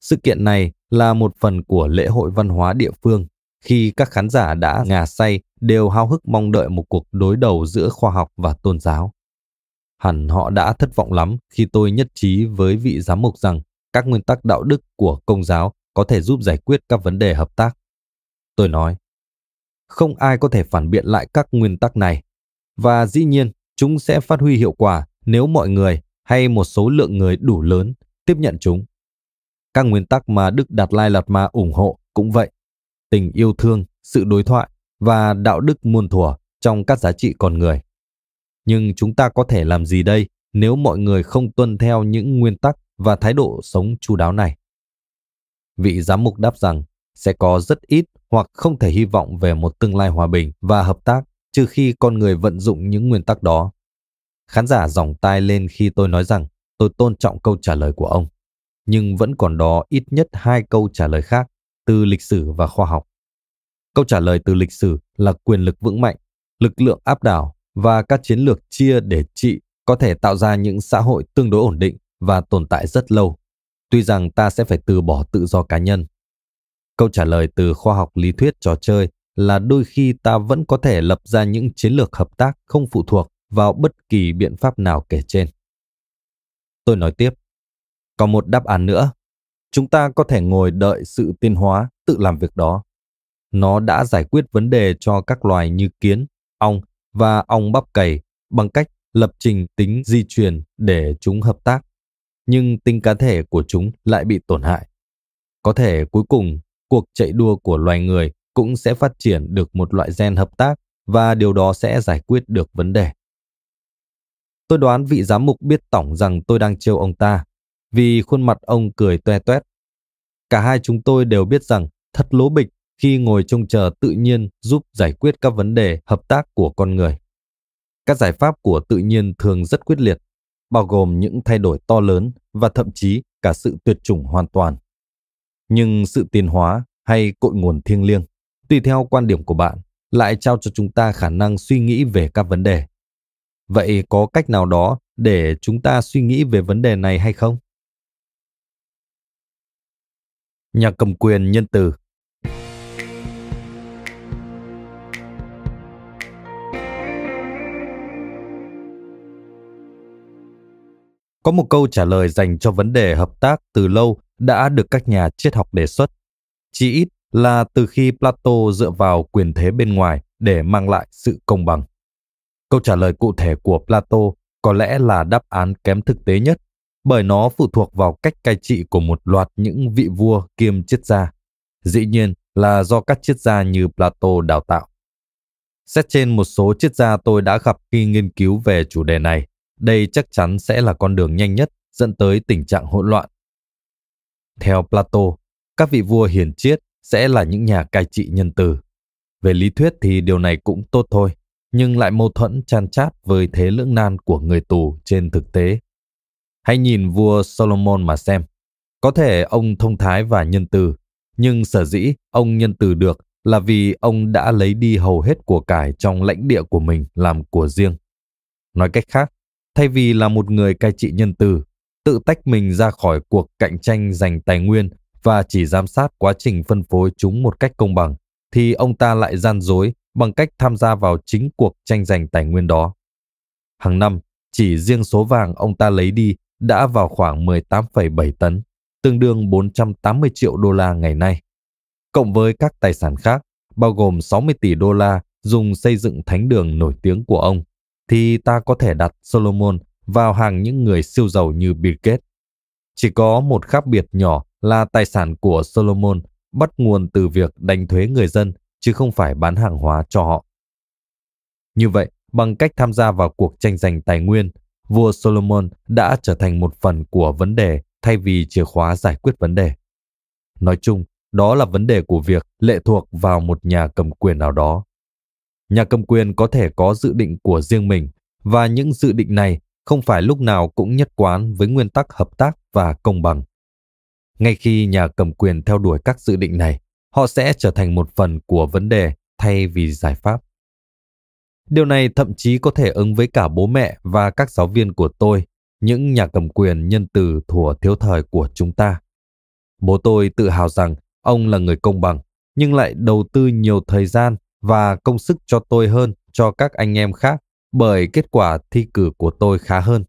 Sự kiện này là một phần của lễ hội văn hóa địa phương khi các khán giả đã ngà say đều hao hức mong đợi một cuộc đối đầu giữa khoa học và tôn giáo. Hẳn họ đã thất vọng lắm khi tôi nhất trí với vị giám mục rằng các nguyên tắc đạo đức của công giáo có thể giúp giải quyết các vấn đề hợp tác. Tôi nói, không ai có thể phản biện lại các nguyên tắc này, và dĩ nhiên chúng sẽ phát huy hiệu quả nếu mọi người hay một số lượng người đủ lớn tiếp nhận chúng. Các nguyên tắc mà Đức Đạt Lai Lạt Ma ủng hộ cũng vậy. Tình yêu thương, sự đối thoại và đạo đức muôn thuở trong các giá trị con người. Nhưng chúng ta có thể làm gì đây nếu mọi người không tuân theo những nguyên tắc và thái độ sống chu đáo này? Vị giám mục đáp rằng sẽ có rất ít hoặc không thể hy vọng về một tương lai hòa bình và hợp tác trừ khi con người vận dụng những nguyên tắc đó. Khán giả dòng tai lên khi tôi nói rằng tôi tôn trọng câu trả lời của ông, nhưng vẫn còn đó ít nhất hai câu trả lời khác từ lịch sử và khoa học. Câu trả lời từ lịch sử là quyền lực vững mạnh, lực lượng áp đảo và các chiến lược chia để trị có thể tạo ra những xã hội tương đối ổn định và tồn tại rất lâu, tuy rằng ta sẽ phải từ bỏ tự do cá nhân. Câu trả lời từ khoa học lý thuyết trò chơi là đôi khi ta vẫn có thể lập ra những chiến lược hợp tác không phụ thuộc vào bất kỳ biện pháp nào kể trên. Tôi nói tiếp, còn một đáp án nữa. Chúng ta có thể ngồi đợi sự tiến hóa tự làm việc đó. Nó đã giải quyết vấn đề cho các loài như kiến, ong và ong bắp cày bằng cách lập trình tính di truyền để chúng hợp tác. Nhưng tính cá thể của chúng lại bị tổn hại. Có thể cuối cùng cuộc chạy đua của loài người cũng sẽ phát triển được một loại gen hợp tác và điều đó sẽ giải quyết được vấn đề. Tôi đoán vị giám mục biết tổng rằng tôi đang trêu ông ta, vì khuôn mặt ông cười toe toét. Cả hai chúng tôi đều biết rằng thật lố bịch khi ngồi trông chờ tự nhiên giúp giải quyết các vấn đề hợp tác của con người. Các giải pháp của tự nhiên thường rất quyết liệt, bao gồm những thay đổi to lớn và thậm chí cả sự tuyệt chủng hoàn toàn. Nhưng sự tiến hóa hay cội nguồn thiêng liêng, tùy theo quan điểm của bạn, lại trao cho chúng ta khả năng suy nghĩ về các vấn đề. Vậy có cách nào đó để chúng ta suy nghĩ về vấn đề này hay không? Nhà cầm quyền nhân từ Có một câu trả lời dành cho vấn đề hợp tác từ lâu đã được các nhà triết học đề xuất. Chỉ ít là từ khi Plato dựa vào quyền thế bên ngoài để mang lại sự công bằng. Câu trả lời cụ thể của Plato có lẽ là đáp án kém thực tế nhất, bởi nó phụ thuộc vào cách cai trị của một loạt những vị vua kiêm triết gia. Dĩ nhiên là do các triết gia như Plato đào tạo. Xét trên một số triết gia tôi đã gặp khi nghiên cứu về chủ đề này, đây chắc chắn sẽ là con đường nhanh nhất dẫn tới tình trạng hỗn loạn. Theo Plato, các vị vua hiền triết sẽ là những nhà cai trị nhân từ. Về lý thuyết thì điều này cũng tốt thôi, nhưng lại mâu thuẫn chan chát với thế lưỡng nan của người tù trên thực tế. Hãy nhìn vua Solomon mà xem. Có thể ông thông thái và nhân từ, nhưng sở dĩ ông nhân từ được là vì ông đã lấy đi hầu hết của cải trong lãnh địa của mình làm của riêng. Nói cách khác, thay vì là một người cai trị nhân từ, tự tách mình ra khỏi cuộc cạnh tranh giành tài nguyên và chỉ giám sát quá trình phân phối chúng một cách công bằng, thì ông ta lại gian dối bằng cách tham gia vào chính cuộc tranh giành tài nguyên đó. Hàng năm, chỉ riêng số vàng ông ta lấy đi đã vào khoảng 18,7 tấn, tương đương 480 triệu đô la ngày nay. Cộng với các tài sản khác, bao gồm 60 tỷ đô la dùng xây dựng thánh đường nổi tiếng của ông, thì ta có thể đặt Solomon vào hàng những người siêu giàu như Bill Gates. Chỉ có một khác biệt nhỏ là tài sản của Solomon bắt nguồn từ việc đánh thuế người dân chứ không phải bán hàng hóa cho họ. Như vậy, bằng cách tham gia vào cuộc tranh giành tài nguyên, vua Solomon đã trở thành một phần của vấn đề thay vì chìa khóa giải quyết vấn đề. Nói chung, đó là vấn đề của việc lệ thuộc vào một nhà cầm quyền nào đó. Nhà cầm quyền có thể có dự định của riêng mình và những dự định này không phải lúc nào cũng nhất quán với nguyên tắc hợp tác và công bằng. Ngay khi nhà cầm quyền theo đuổi các dự định này, họ sẽ trở thành một phần của vấn đề thay vì giải pháp. Điều này thậm chí có thể ứng với cả bố mẹ và các giáo viên của tôi, những nhà cầm quyền nhân từ thủa thiếu thời của chúng ta. Bố tôi tự hào rằng ông là người công bằng, nhưng lại đầu tư nhiều thời gian và công sức cho tôi hơn cho các anh em khác bởi kết quả thi cử của tôi khá hơn.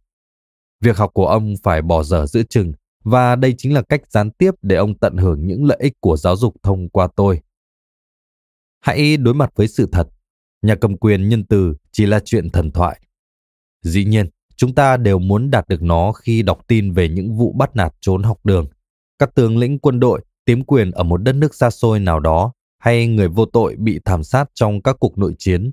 Việc học của ông phải bỏ dở giữa chừng và đây chính là cách gián tiếp để ông tận hưởng những lợi ích của giáo dục thông qua tôi. Hãy đối mặt với sự thật, nhà cầm quyền nhân từ chỉ là chuyện thần thoại. Dĩ nhiên, chúng ta đều muốn đạt được nó khi đọc tin về những vụ bắt nạt trốn học đường, các tướng lĩnh quân đội tiếm quyền ở một đất nước xa xôi nào đó hay người vô tội bị thảm sát trong các cuộc nội chiến.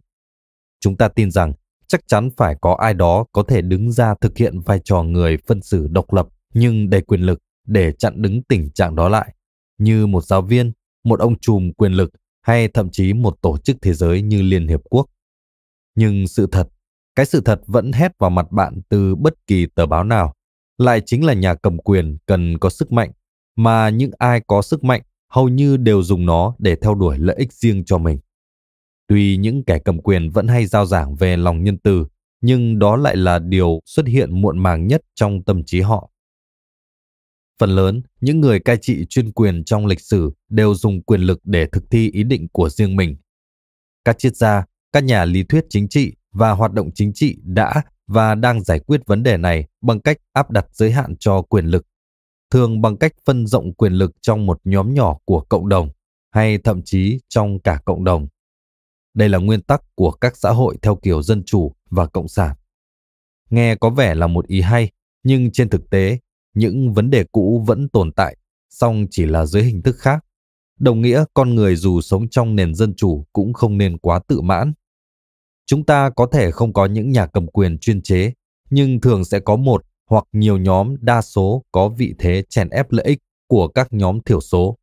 Chúng ta tin rằng chắc chắn phải có ai đó có thể đứng ra thực hiện vai trò người phân xử độc lập nhưng đầy quyền lực để chặn đứng tình trạng đó lại, như một giáo viên, một ông trùm quyền lực hay thậm chí một tổ chức thế giới như Liên Hiệp Quốc. Nhưng sự thật, cái sự thật vẫn hét vào mặt bạn từ bất kỳ tờ báo nào, lại chính là nhà cầm quyền cần có sức mạnh, mà những ai có sức mạnh hầu như đều dùng nó để theo đuổi lợi ích riêng cho mình. Tuy những kẻ cầm quyền vẫn hay giao giảng về lòng nhân từ, nhưng đó lại là điều xuất hiện muộn màng nhất trong tâm trí họ. Phần lớn, những người cai trị chuyên quyền trong lịch sử đều dùng quyền lực để thực thi ý định của riêng mình. Các triết gia, các nhà lý thuyết chính trị và hoạt động chính trị đã và đang giải quyết vấn đề này bằng cách áp đặt giới hạn cho quyền lực, thường bằng cách phân rộng quyền lực trong một nhóm nhỏ của cộng đồng hay thậm chí trong cả cộng đồng. Đây là nguyên tắc của các xã hội theo kiểu dân chủ và cộng sản. Nghe có vẻ là một ý hay, nhưng trên thực tế, những vấn đề cũ vẫn tồn tại, song chỉ là dưới hình thức khác. Đồng nghĩa con người dù sống trong nền dân chủ cũng không nên quá tự mãn. Chúng ta có thể không có những nhà cầm quyền chuyên chế, nhưng thường sẽ có một hoặc nhiều nhóm đa số có vị thế chèn ép lợi ích của các nhóm thiểu số.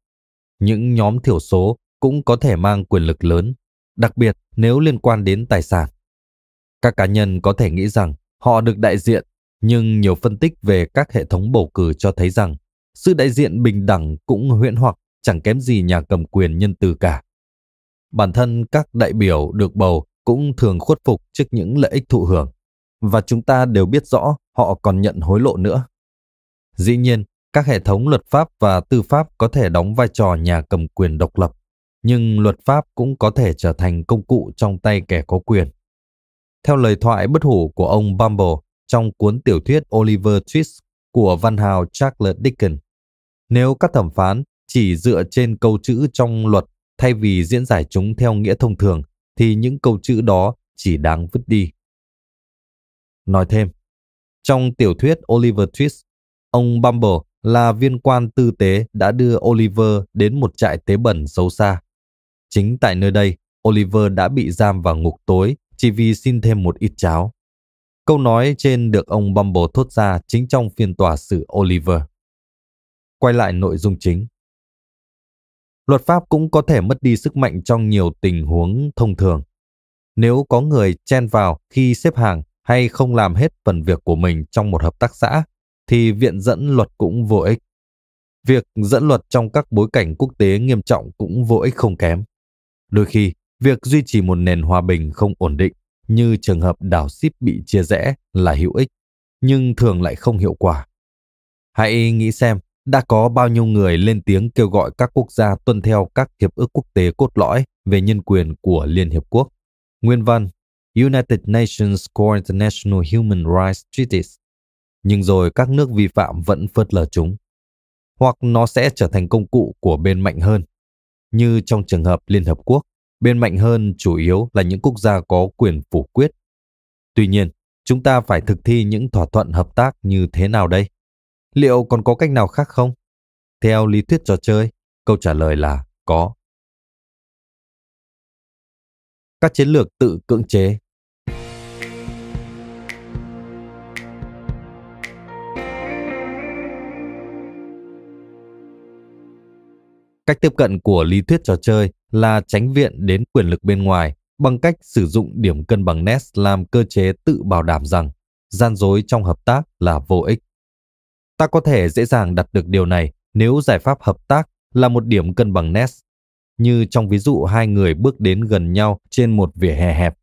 Những nhóm thiểu số cũng có thể mang quyền lực lớn, đặc biệt nếu liên quan đến tài sản. Các cá nhân có thể nghĩ rằng họ được đại diện, nhưng nhiều phân tích về các hệ thống bầu cử cho thấy rằng sự đại diện bình đẳng cũng huyễn hoặc chẳng kém gì nhà cầm quyền nhân từ cả. Bản thân các đại biểu được bầu cũng thường khuất phục trước những lợi ích thụ hưởng, và chúng ta đều biết rõ họ còn nhận hối lộ nữa. Dĩ nhiên, các hệ thống luật pháp và tư pháp có thể đóng vai trò nhà cầm quyền độc lập, nhưng luật pháp cũng có thể trở thành công cụ trong tay kẻ có quyền. Theo lời thoại bất hủ của ông Bumble trong cuốn tiểu thuyết Oliver Twist của văn hào Charles Dickens, nếu các thẩm phán chỉ dựa trên câu chữ trong luật thay vì diễn giải chúng theo nghĩa thông thường, thì những câu chữ đó chỉ đáng vứt đi. Nói thêm, trong tiểu thuyết Oliver Twist, ông Bumble là viên quan tư tế đã đưa Oliver đến một trại tế bẩn xấu xa. Chính tại nơi đây, Oliver đã bị giam vào ngục tối chỉ vì xin thêm một ít cháo. Câu nói trên được ông Bumble thốt ra chính trong phiên tòa xử Oliver. Quay lại nội dung chính. Luật pháp cũng có thể mất đi sức mạnh trong nhiều tình huống thông thường. Nếu có người chen vào khi xếp hàng hay không làm hết phần việc của mình trong một hợp tác xã, thì viện dẫn luật cũng vô ích. Việc dẫn luật trong các bối cảnh quốc tế nghiêm trọng cũng vô ích không kém. Đôi khi, việc duy trì một nền hòa bình không ổn định như trường hợp đảo ship bị chia rẽ là hữu ích, nhưng thường lại không hiệu quả. Hãy nghĩ xem, đã có bao nhiêu người lên tiếng kêu gọi các quốc gia tuân theo các hiệp ước quốc tế cốt lõi về nhân quyền của Liên Hiệp Quốc. Nguyên văn United Nations Core International Human Rights Treaties. Nhưng rồi các nước vi phạm vẫn phớt lờ chúng. Hoặc nó sẽ trở thành công cụ của bên mạnh hơn. Như trong trường hợp Liên Hợp Quốc, bên mạnh hơn chủ yếu là những quốc gia có quyền phủ quyết. Tuy nhiên, chúng ta phải thực thi những thỏa thuận hợp tác như thế nào đây? Liệu còn có cách nào khác không? Theo lý thuyết trò chơi, câu trả lời là có. Các chiến lược tự cưỡng chế Cách tiếp cận của lý thuyết trò chơi là tránh viện đến quyền lực bên ngoài bằng cách sử dụng điểm cân bằng Nest làm cơ chế tự bảo đảm rằng gian dối trong hợp tác là vô ích. Ta có thể dễ dàng đặt được điều này nếu giải pháp hợp tác là một điểm cân bằng Nest, như trong ví dụ hai người bước đến gần nhau trên một vỉa hè hẹp.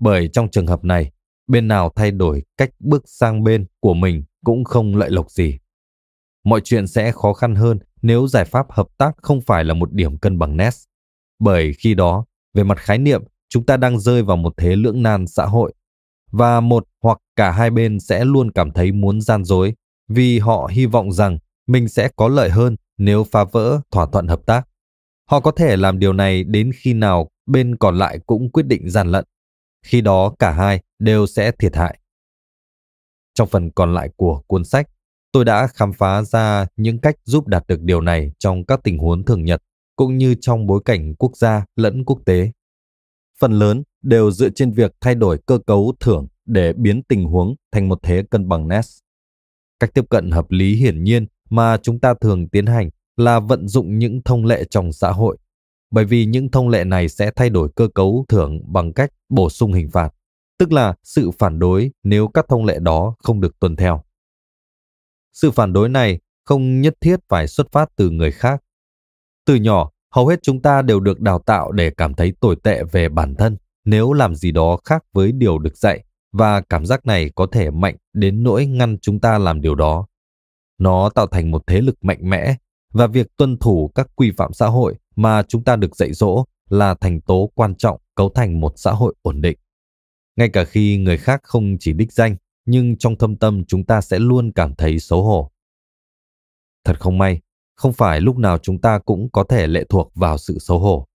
Bởi trong trường hợp này, bên nào thay đổi cách bước sang bên của mình cũng không lợi lộc gì. Mọi chuyện sẽ khó khăn hơn nếu giải pháp hợp tác không phải là một điểm cân bằng nét. Bởi khi đó, về mặt khái niệm, chúng ta đang rơi vào một thế lưỡng nan xã hội và một hoặc cả hai bên sẽ luôn cảm thấy muốn gian dối vì họ hy vọng rằng mình sẽ có lợi hơn nếu phá vỡ thỏa thuận hợp tác. Họ có thể làm điều này đến khi nào bên còn lại cũng quyết định gian lận. Khi đó cả hai đều sẽ thiệt hại. Trong phần còn lại của cuốn sách, tôi đã khám phá ra những cách giúp đạt được điều này trong các tình huống thường nhật cũng như trong bối cảnh quốc gia lẫn quốc tế. Phần lớn đều dựa trên việc thay đổi cơ cấu thưởng để biến tình huống thành một thế cân bằng Ness. Cách tiếp cận hợp lý hiển nhiên mà chúng ta thường tiến hành là vận dụng những thông lệ trong xã hội, bởi vì những thông lệ này sẽ thay đổi cơ cấu thưởng bằng cách bổ sung hình phạt, tức là sự phản đối nếu các thông lệ đó không được tuân theo. Sự phản đối này không nhất thiết phải xuất phát từ người khác. Từ nhỏ, hầu hết chúng ta đều được đào tạo để cảm thấy tồi tệ về bản thân nếu làm gì đó khác với điều được dạy và cảm giác này có thể mạnh đến nỗi ngăn chúng ta làm điều đó. Nó tạo thành một thế lực mạnh mẽ và việc tuân thủ các quy phạm xã hội mà chúng ta được dạy dỗ là thành tố quan trọng cấu thành một xã hội ổn định. Ngay cả khi người khác không chỉ đích danh, nhưng trong thâm tâm chúng ta sẽ luôn cảm thấy xấu hổ. Thật không may, không phải lúc nào chúng ta cũng có thể lệ thuộc vào sự xấu hổ.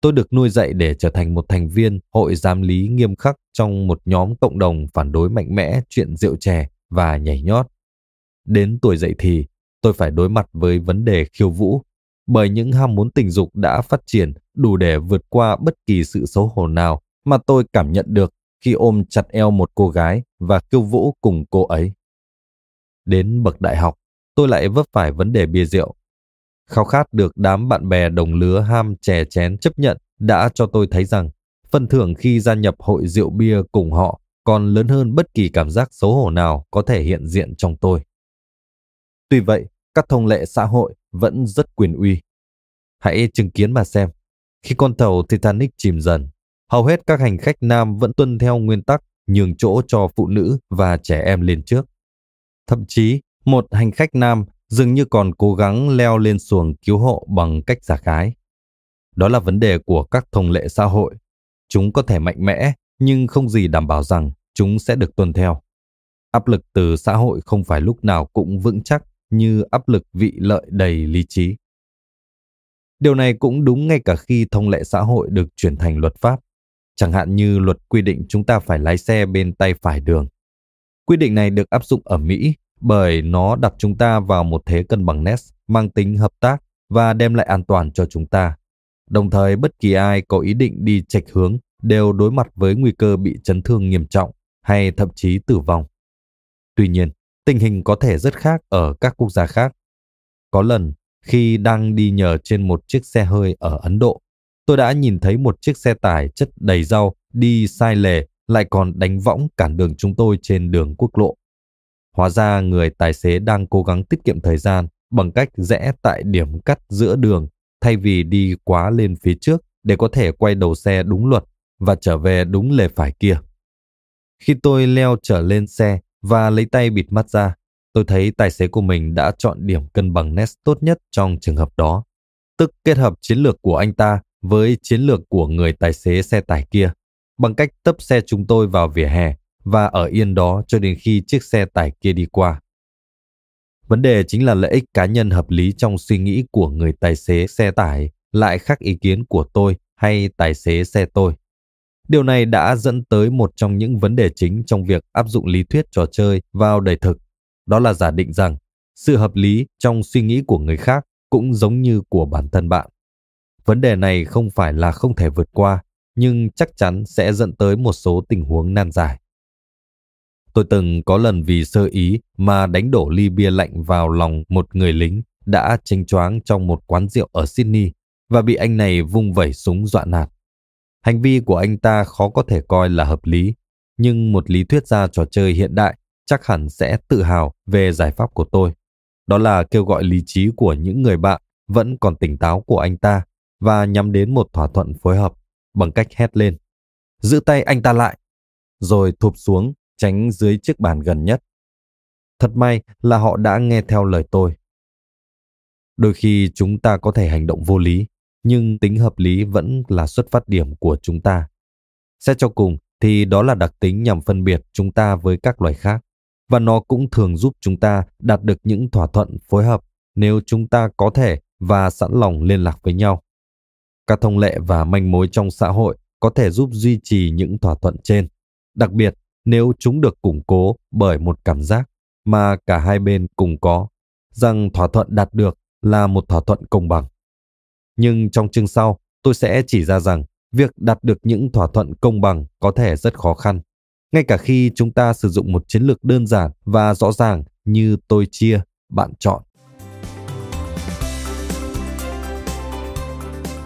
Tôi được nuôi dạy để trở thành một thành viên hội giám lý nghiêm khắc trong một nhóm cộng đồng phản đối mạnh mẽ chuyện rượu chè và nhảy nhót. Đến tuổi dậy thì, tôi phải đối mặt với vấn đề khiêu vũ, bởi những ham muốn tình dục đã phát triển đủ để vượt qua bất kỳ sự xấu hổ nào mà tôi cảm nhận được khi ôm chặt eo một cô gái và kêu vũ cùng cô ấy. Đến bậc đại học, tôi lại vấp phải vấn đề bia rượu. Khao khát được đám bạn bè đồng lứa ham chè chén chấp nhận đã cho tôi thấy rằng phần thưởng khi gia nhập hội rượu bia cùng họ còn lớn hơn bất kỳ cảm giác xấu hổ nào có thể hiện diện trong tôi. Tuy vậy, các thông lệ xã hội vẫn rất quyền uy. Hãy chứng kiến mà xem. Khi con tàu Titanic chìm dần, hầu hết các hành khách nam vẫn tuân theo nguyên tắc nhường chỗ cho phụ nữ và trẻ em lên trước. Thậm chí, một hành khách nam dường như còn cố gắng leo lên xuồng cứu hộ bằng cách giả gái. Đó là vấn đề của các thông lệ xã hội. Chúng có thể mạnh mẽ, nhưng không gì đảm bảo rằng chúng sẽ được tuân theo. Áp lực từ xã hội không phải lúc nào cũng vững chắc như áp lực vị lợi đầy lý trí. Điều này cũng đúng ngay cả khi thông lệ xã hội được chuyển thành luật pháp, chẳng hạn như luật quy định chúng ta phải lái xe bên tay phải đường. Quy định này được áp dụng ở Mỹ bởi nó đặt chúng ta vào một thế cân bằng nét mang tính hợp tác và đem lại an toàn cho chúng ta. Đồng thời bất kỳ ai có ý định đi chệch hướng đều đối mặt với nguy cơ bị chấn thương nghiêm trọng hay thậm chí tử vong. Tuy nhiên, tình hình có thể rất khác ở các quốc gia khác. Có lần, khi đang đi nhờ trên một chiếc xe hơi ở Ấn Độ, tôi đã nhìn thấy một chiếc xe tải chất đầy rau đi sai lề lại còn đánh võng cản đường chúng tôi trên đường quốc lộ. Hóa ra người tài xế đang cố gắng tiết kiệm thời gian bằng cách rẽ tại điểm cắt giữa đường thay vì đi quá lên phía trước để có thể quay đầu xe đúng luật và trở về đúng lề phải kia. Khi tôi leo trở lên xe và lấy tay bịt mắt ra, tôi thấy tài xế của mình đã chọn điểm cân bằng nest tốt nhất trong trường hợp đó, tức kết hợp chiến lược của anh ta với chiến lược của người tài xế xe tải kia, bằng cách tấp xe chúng tôi vào vỉa hè và ở yên đó cho đến khi chiếc xe tải kia đi qua. Vấn đề chính là lợi ích cá nhân hợp lý trong suy nghĩ của người tài xế xe tải lại khác ý kiến của tôi hay tài xế xe tôi. Điều này đã dẫn tới một trong những vấn đề chính trong việc áp dụng lý thuyết trò chơi vào đời thực. Đó là giả định rằng sự hợp lý trong suy nghĩ của người khác cũng giống như của bản thân bạn. Vấn đề này không phải là không thể vượt qua, nhưng chắc chắn sẽ dẫn tới một số tình huống nan giải. Tôi từng có lần vì sơ ý mà đánh đổ ly bia lạnh vào lòng một người lính đã tranh choáng trong một quán rượu ở Sydney và bị anh này vung vẩy súng dọa nạt. Hành vi của anh ta khó có thể coi là hợp lý, nhưng một lý thuyết gia trò chơi hiện đại chắc hẳn sẽ tự hào về giải pháp của tôi. Đó là kêu gọi lý trí của những người bạn vẫn còn tỉnh táo của anh ta và nhắm đến một thỏa thuận phối hợp bằng cách hét lên. Giữ tay anh ta lại, rồi thụp xuống tránh dưới chiếc bàn gần nhất. Thật may là họ đã nghe theo lời tôi. Đôi khi chúng ta có thể hành động vô lý, nhưng tính hợp lý vẫn là xuất phát điểm của chúng ta. Xét cho cùng thì đó là đặc tính nhằm phân biệt chúng ta với các loài khác và nó cũng thường giúp chúng ta đạt được những thỏa thuận phối hợp nếu chúng ta có thể và sẵn lòng liên lạc với nhau. Các thông lệ và manh mối trong xã hội có thể giúp duy trì những thỏa thuận trên, đặc biệt nếu chúng được củng cố bởi một cảm giác mà cả hai bên cùng có, rằng thỏa thuận đạt được là một thỏa thuận công bằng. Nhưng trong chương sau, tôi sẽ chỉ ra rằng việc đạt được những thỏa thuận công bằng có thể rất khó khăn, ngay cả khi chúng ta sử dụng một chiến lược đơn giản và rõ ràng như tôi chia, bạn chọn.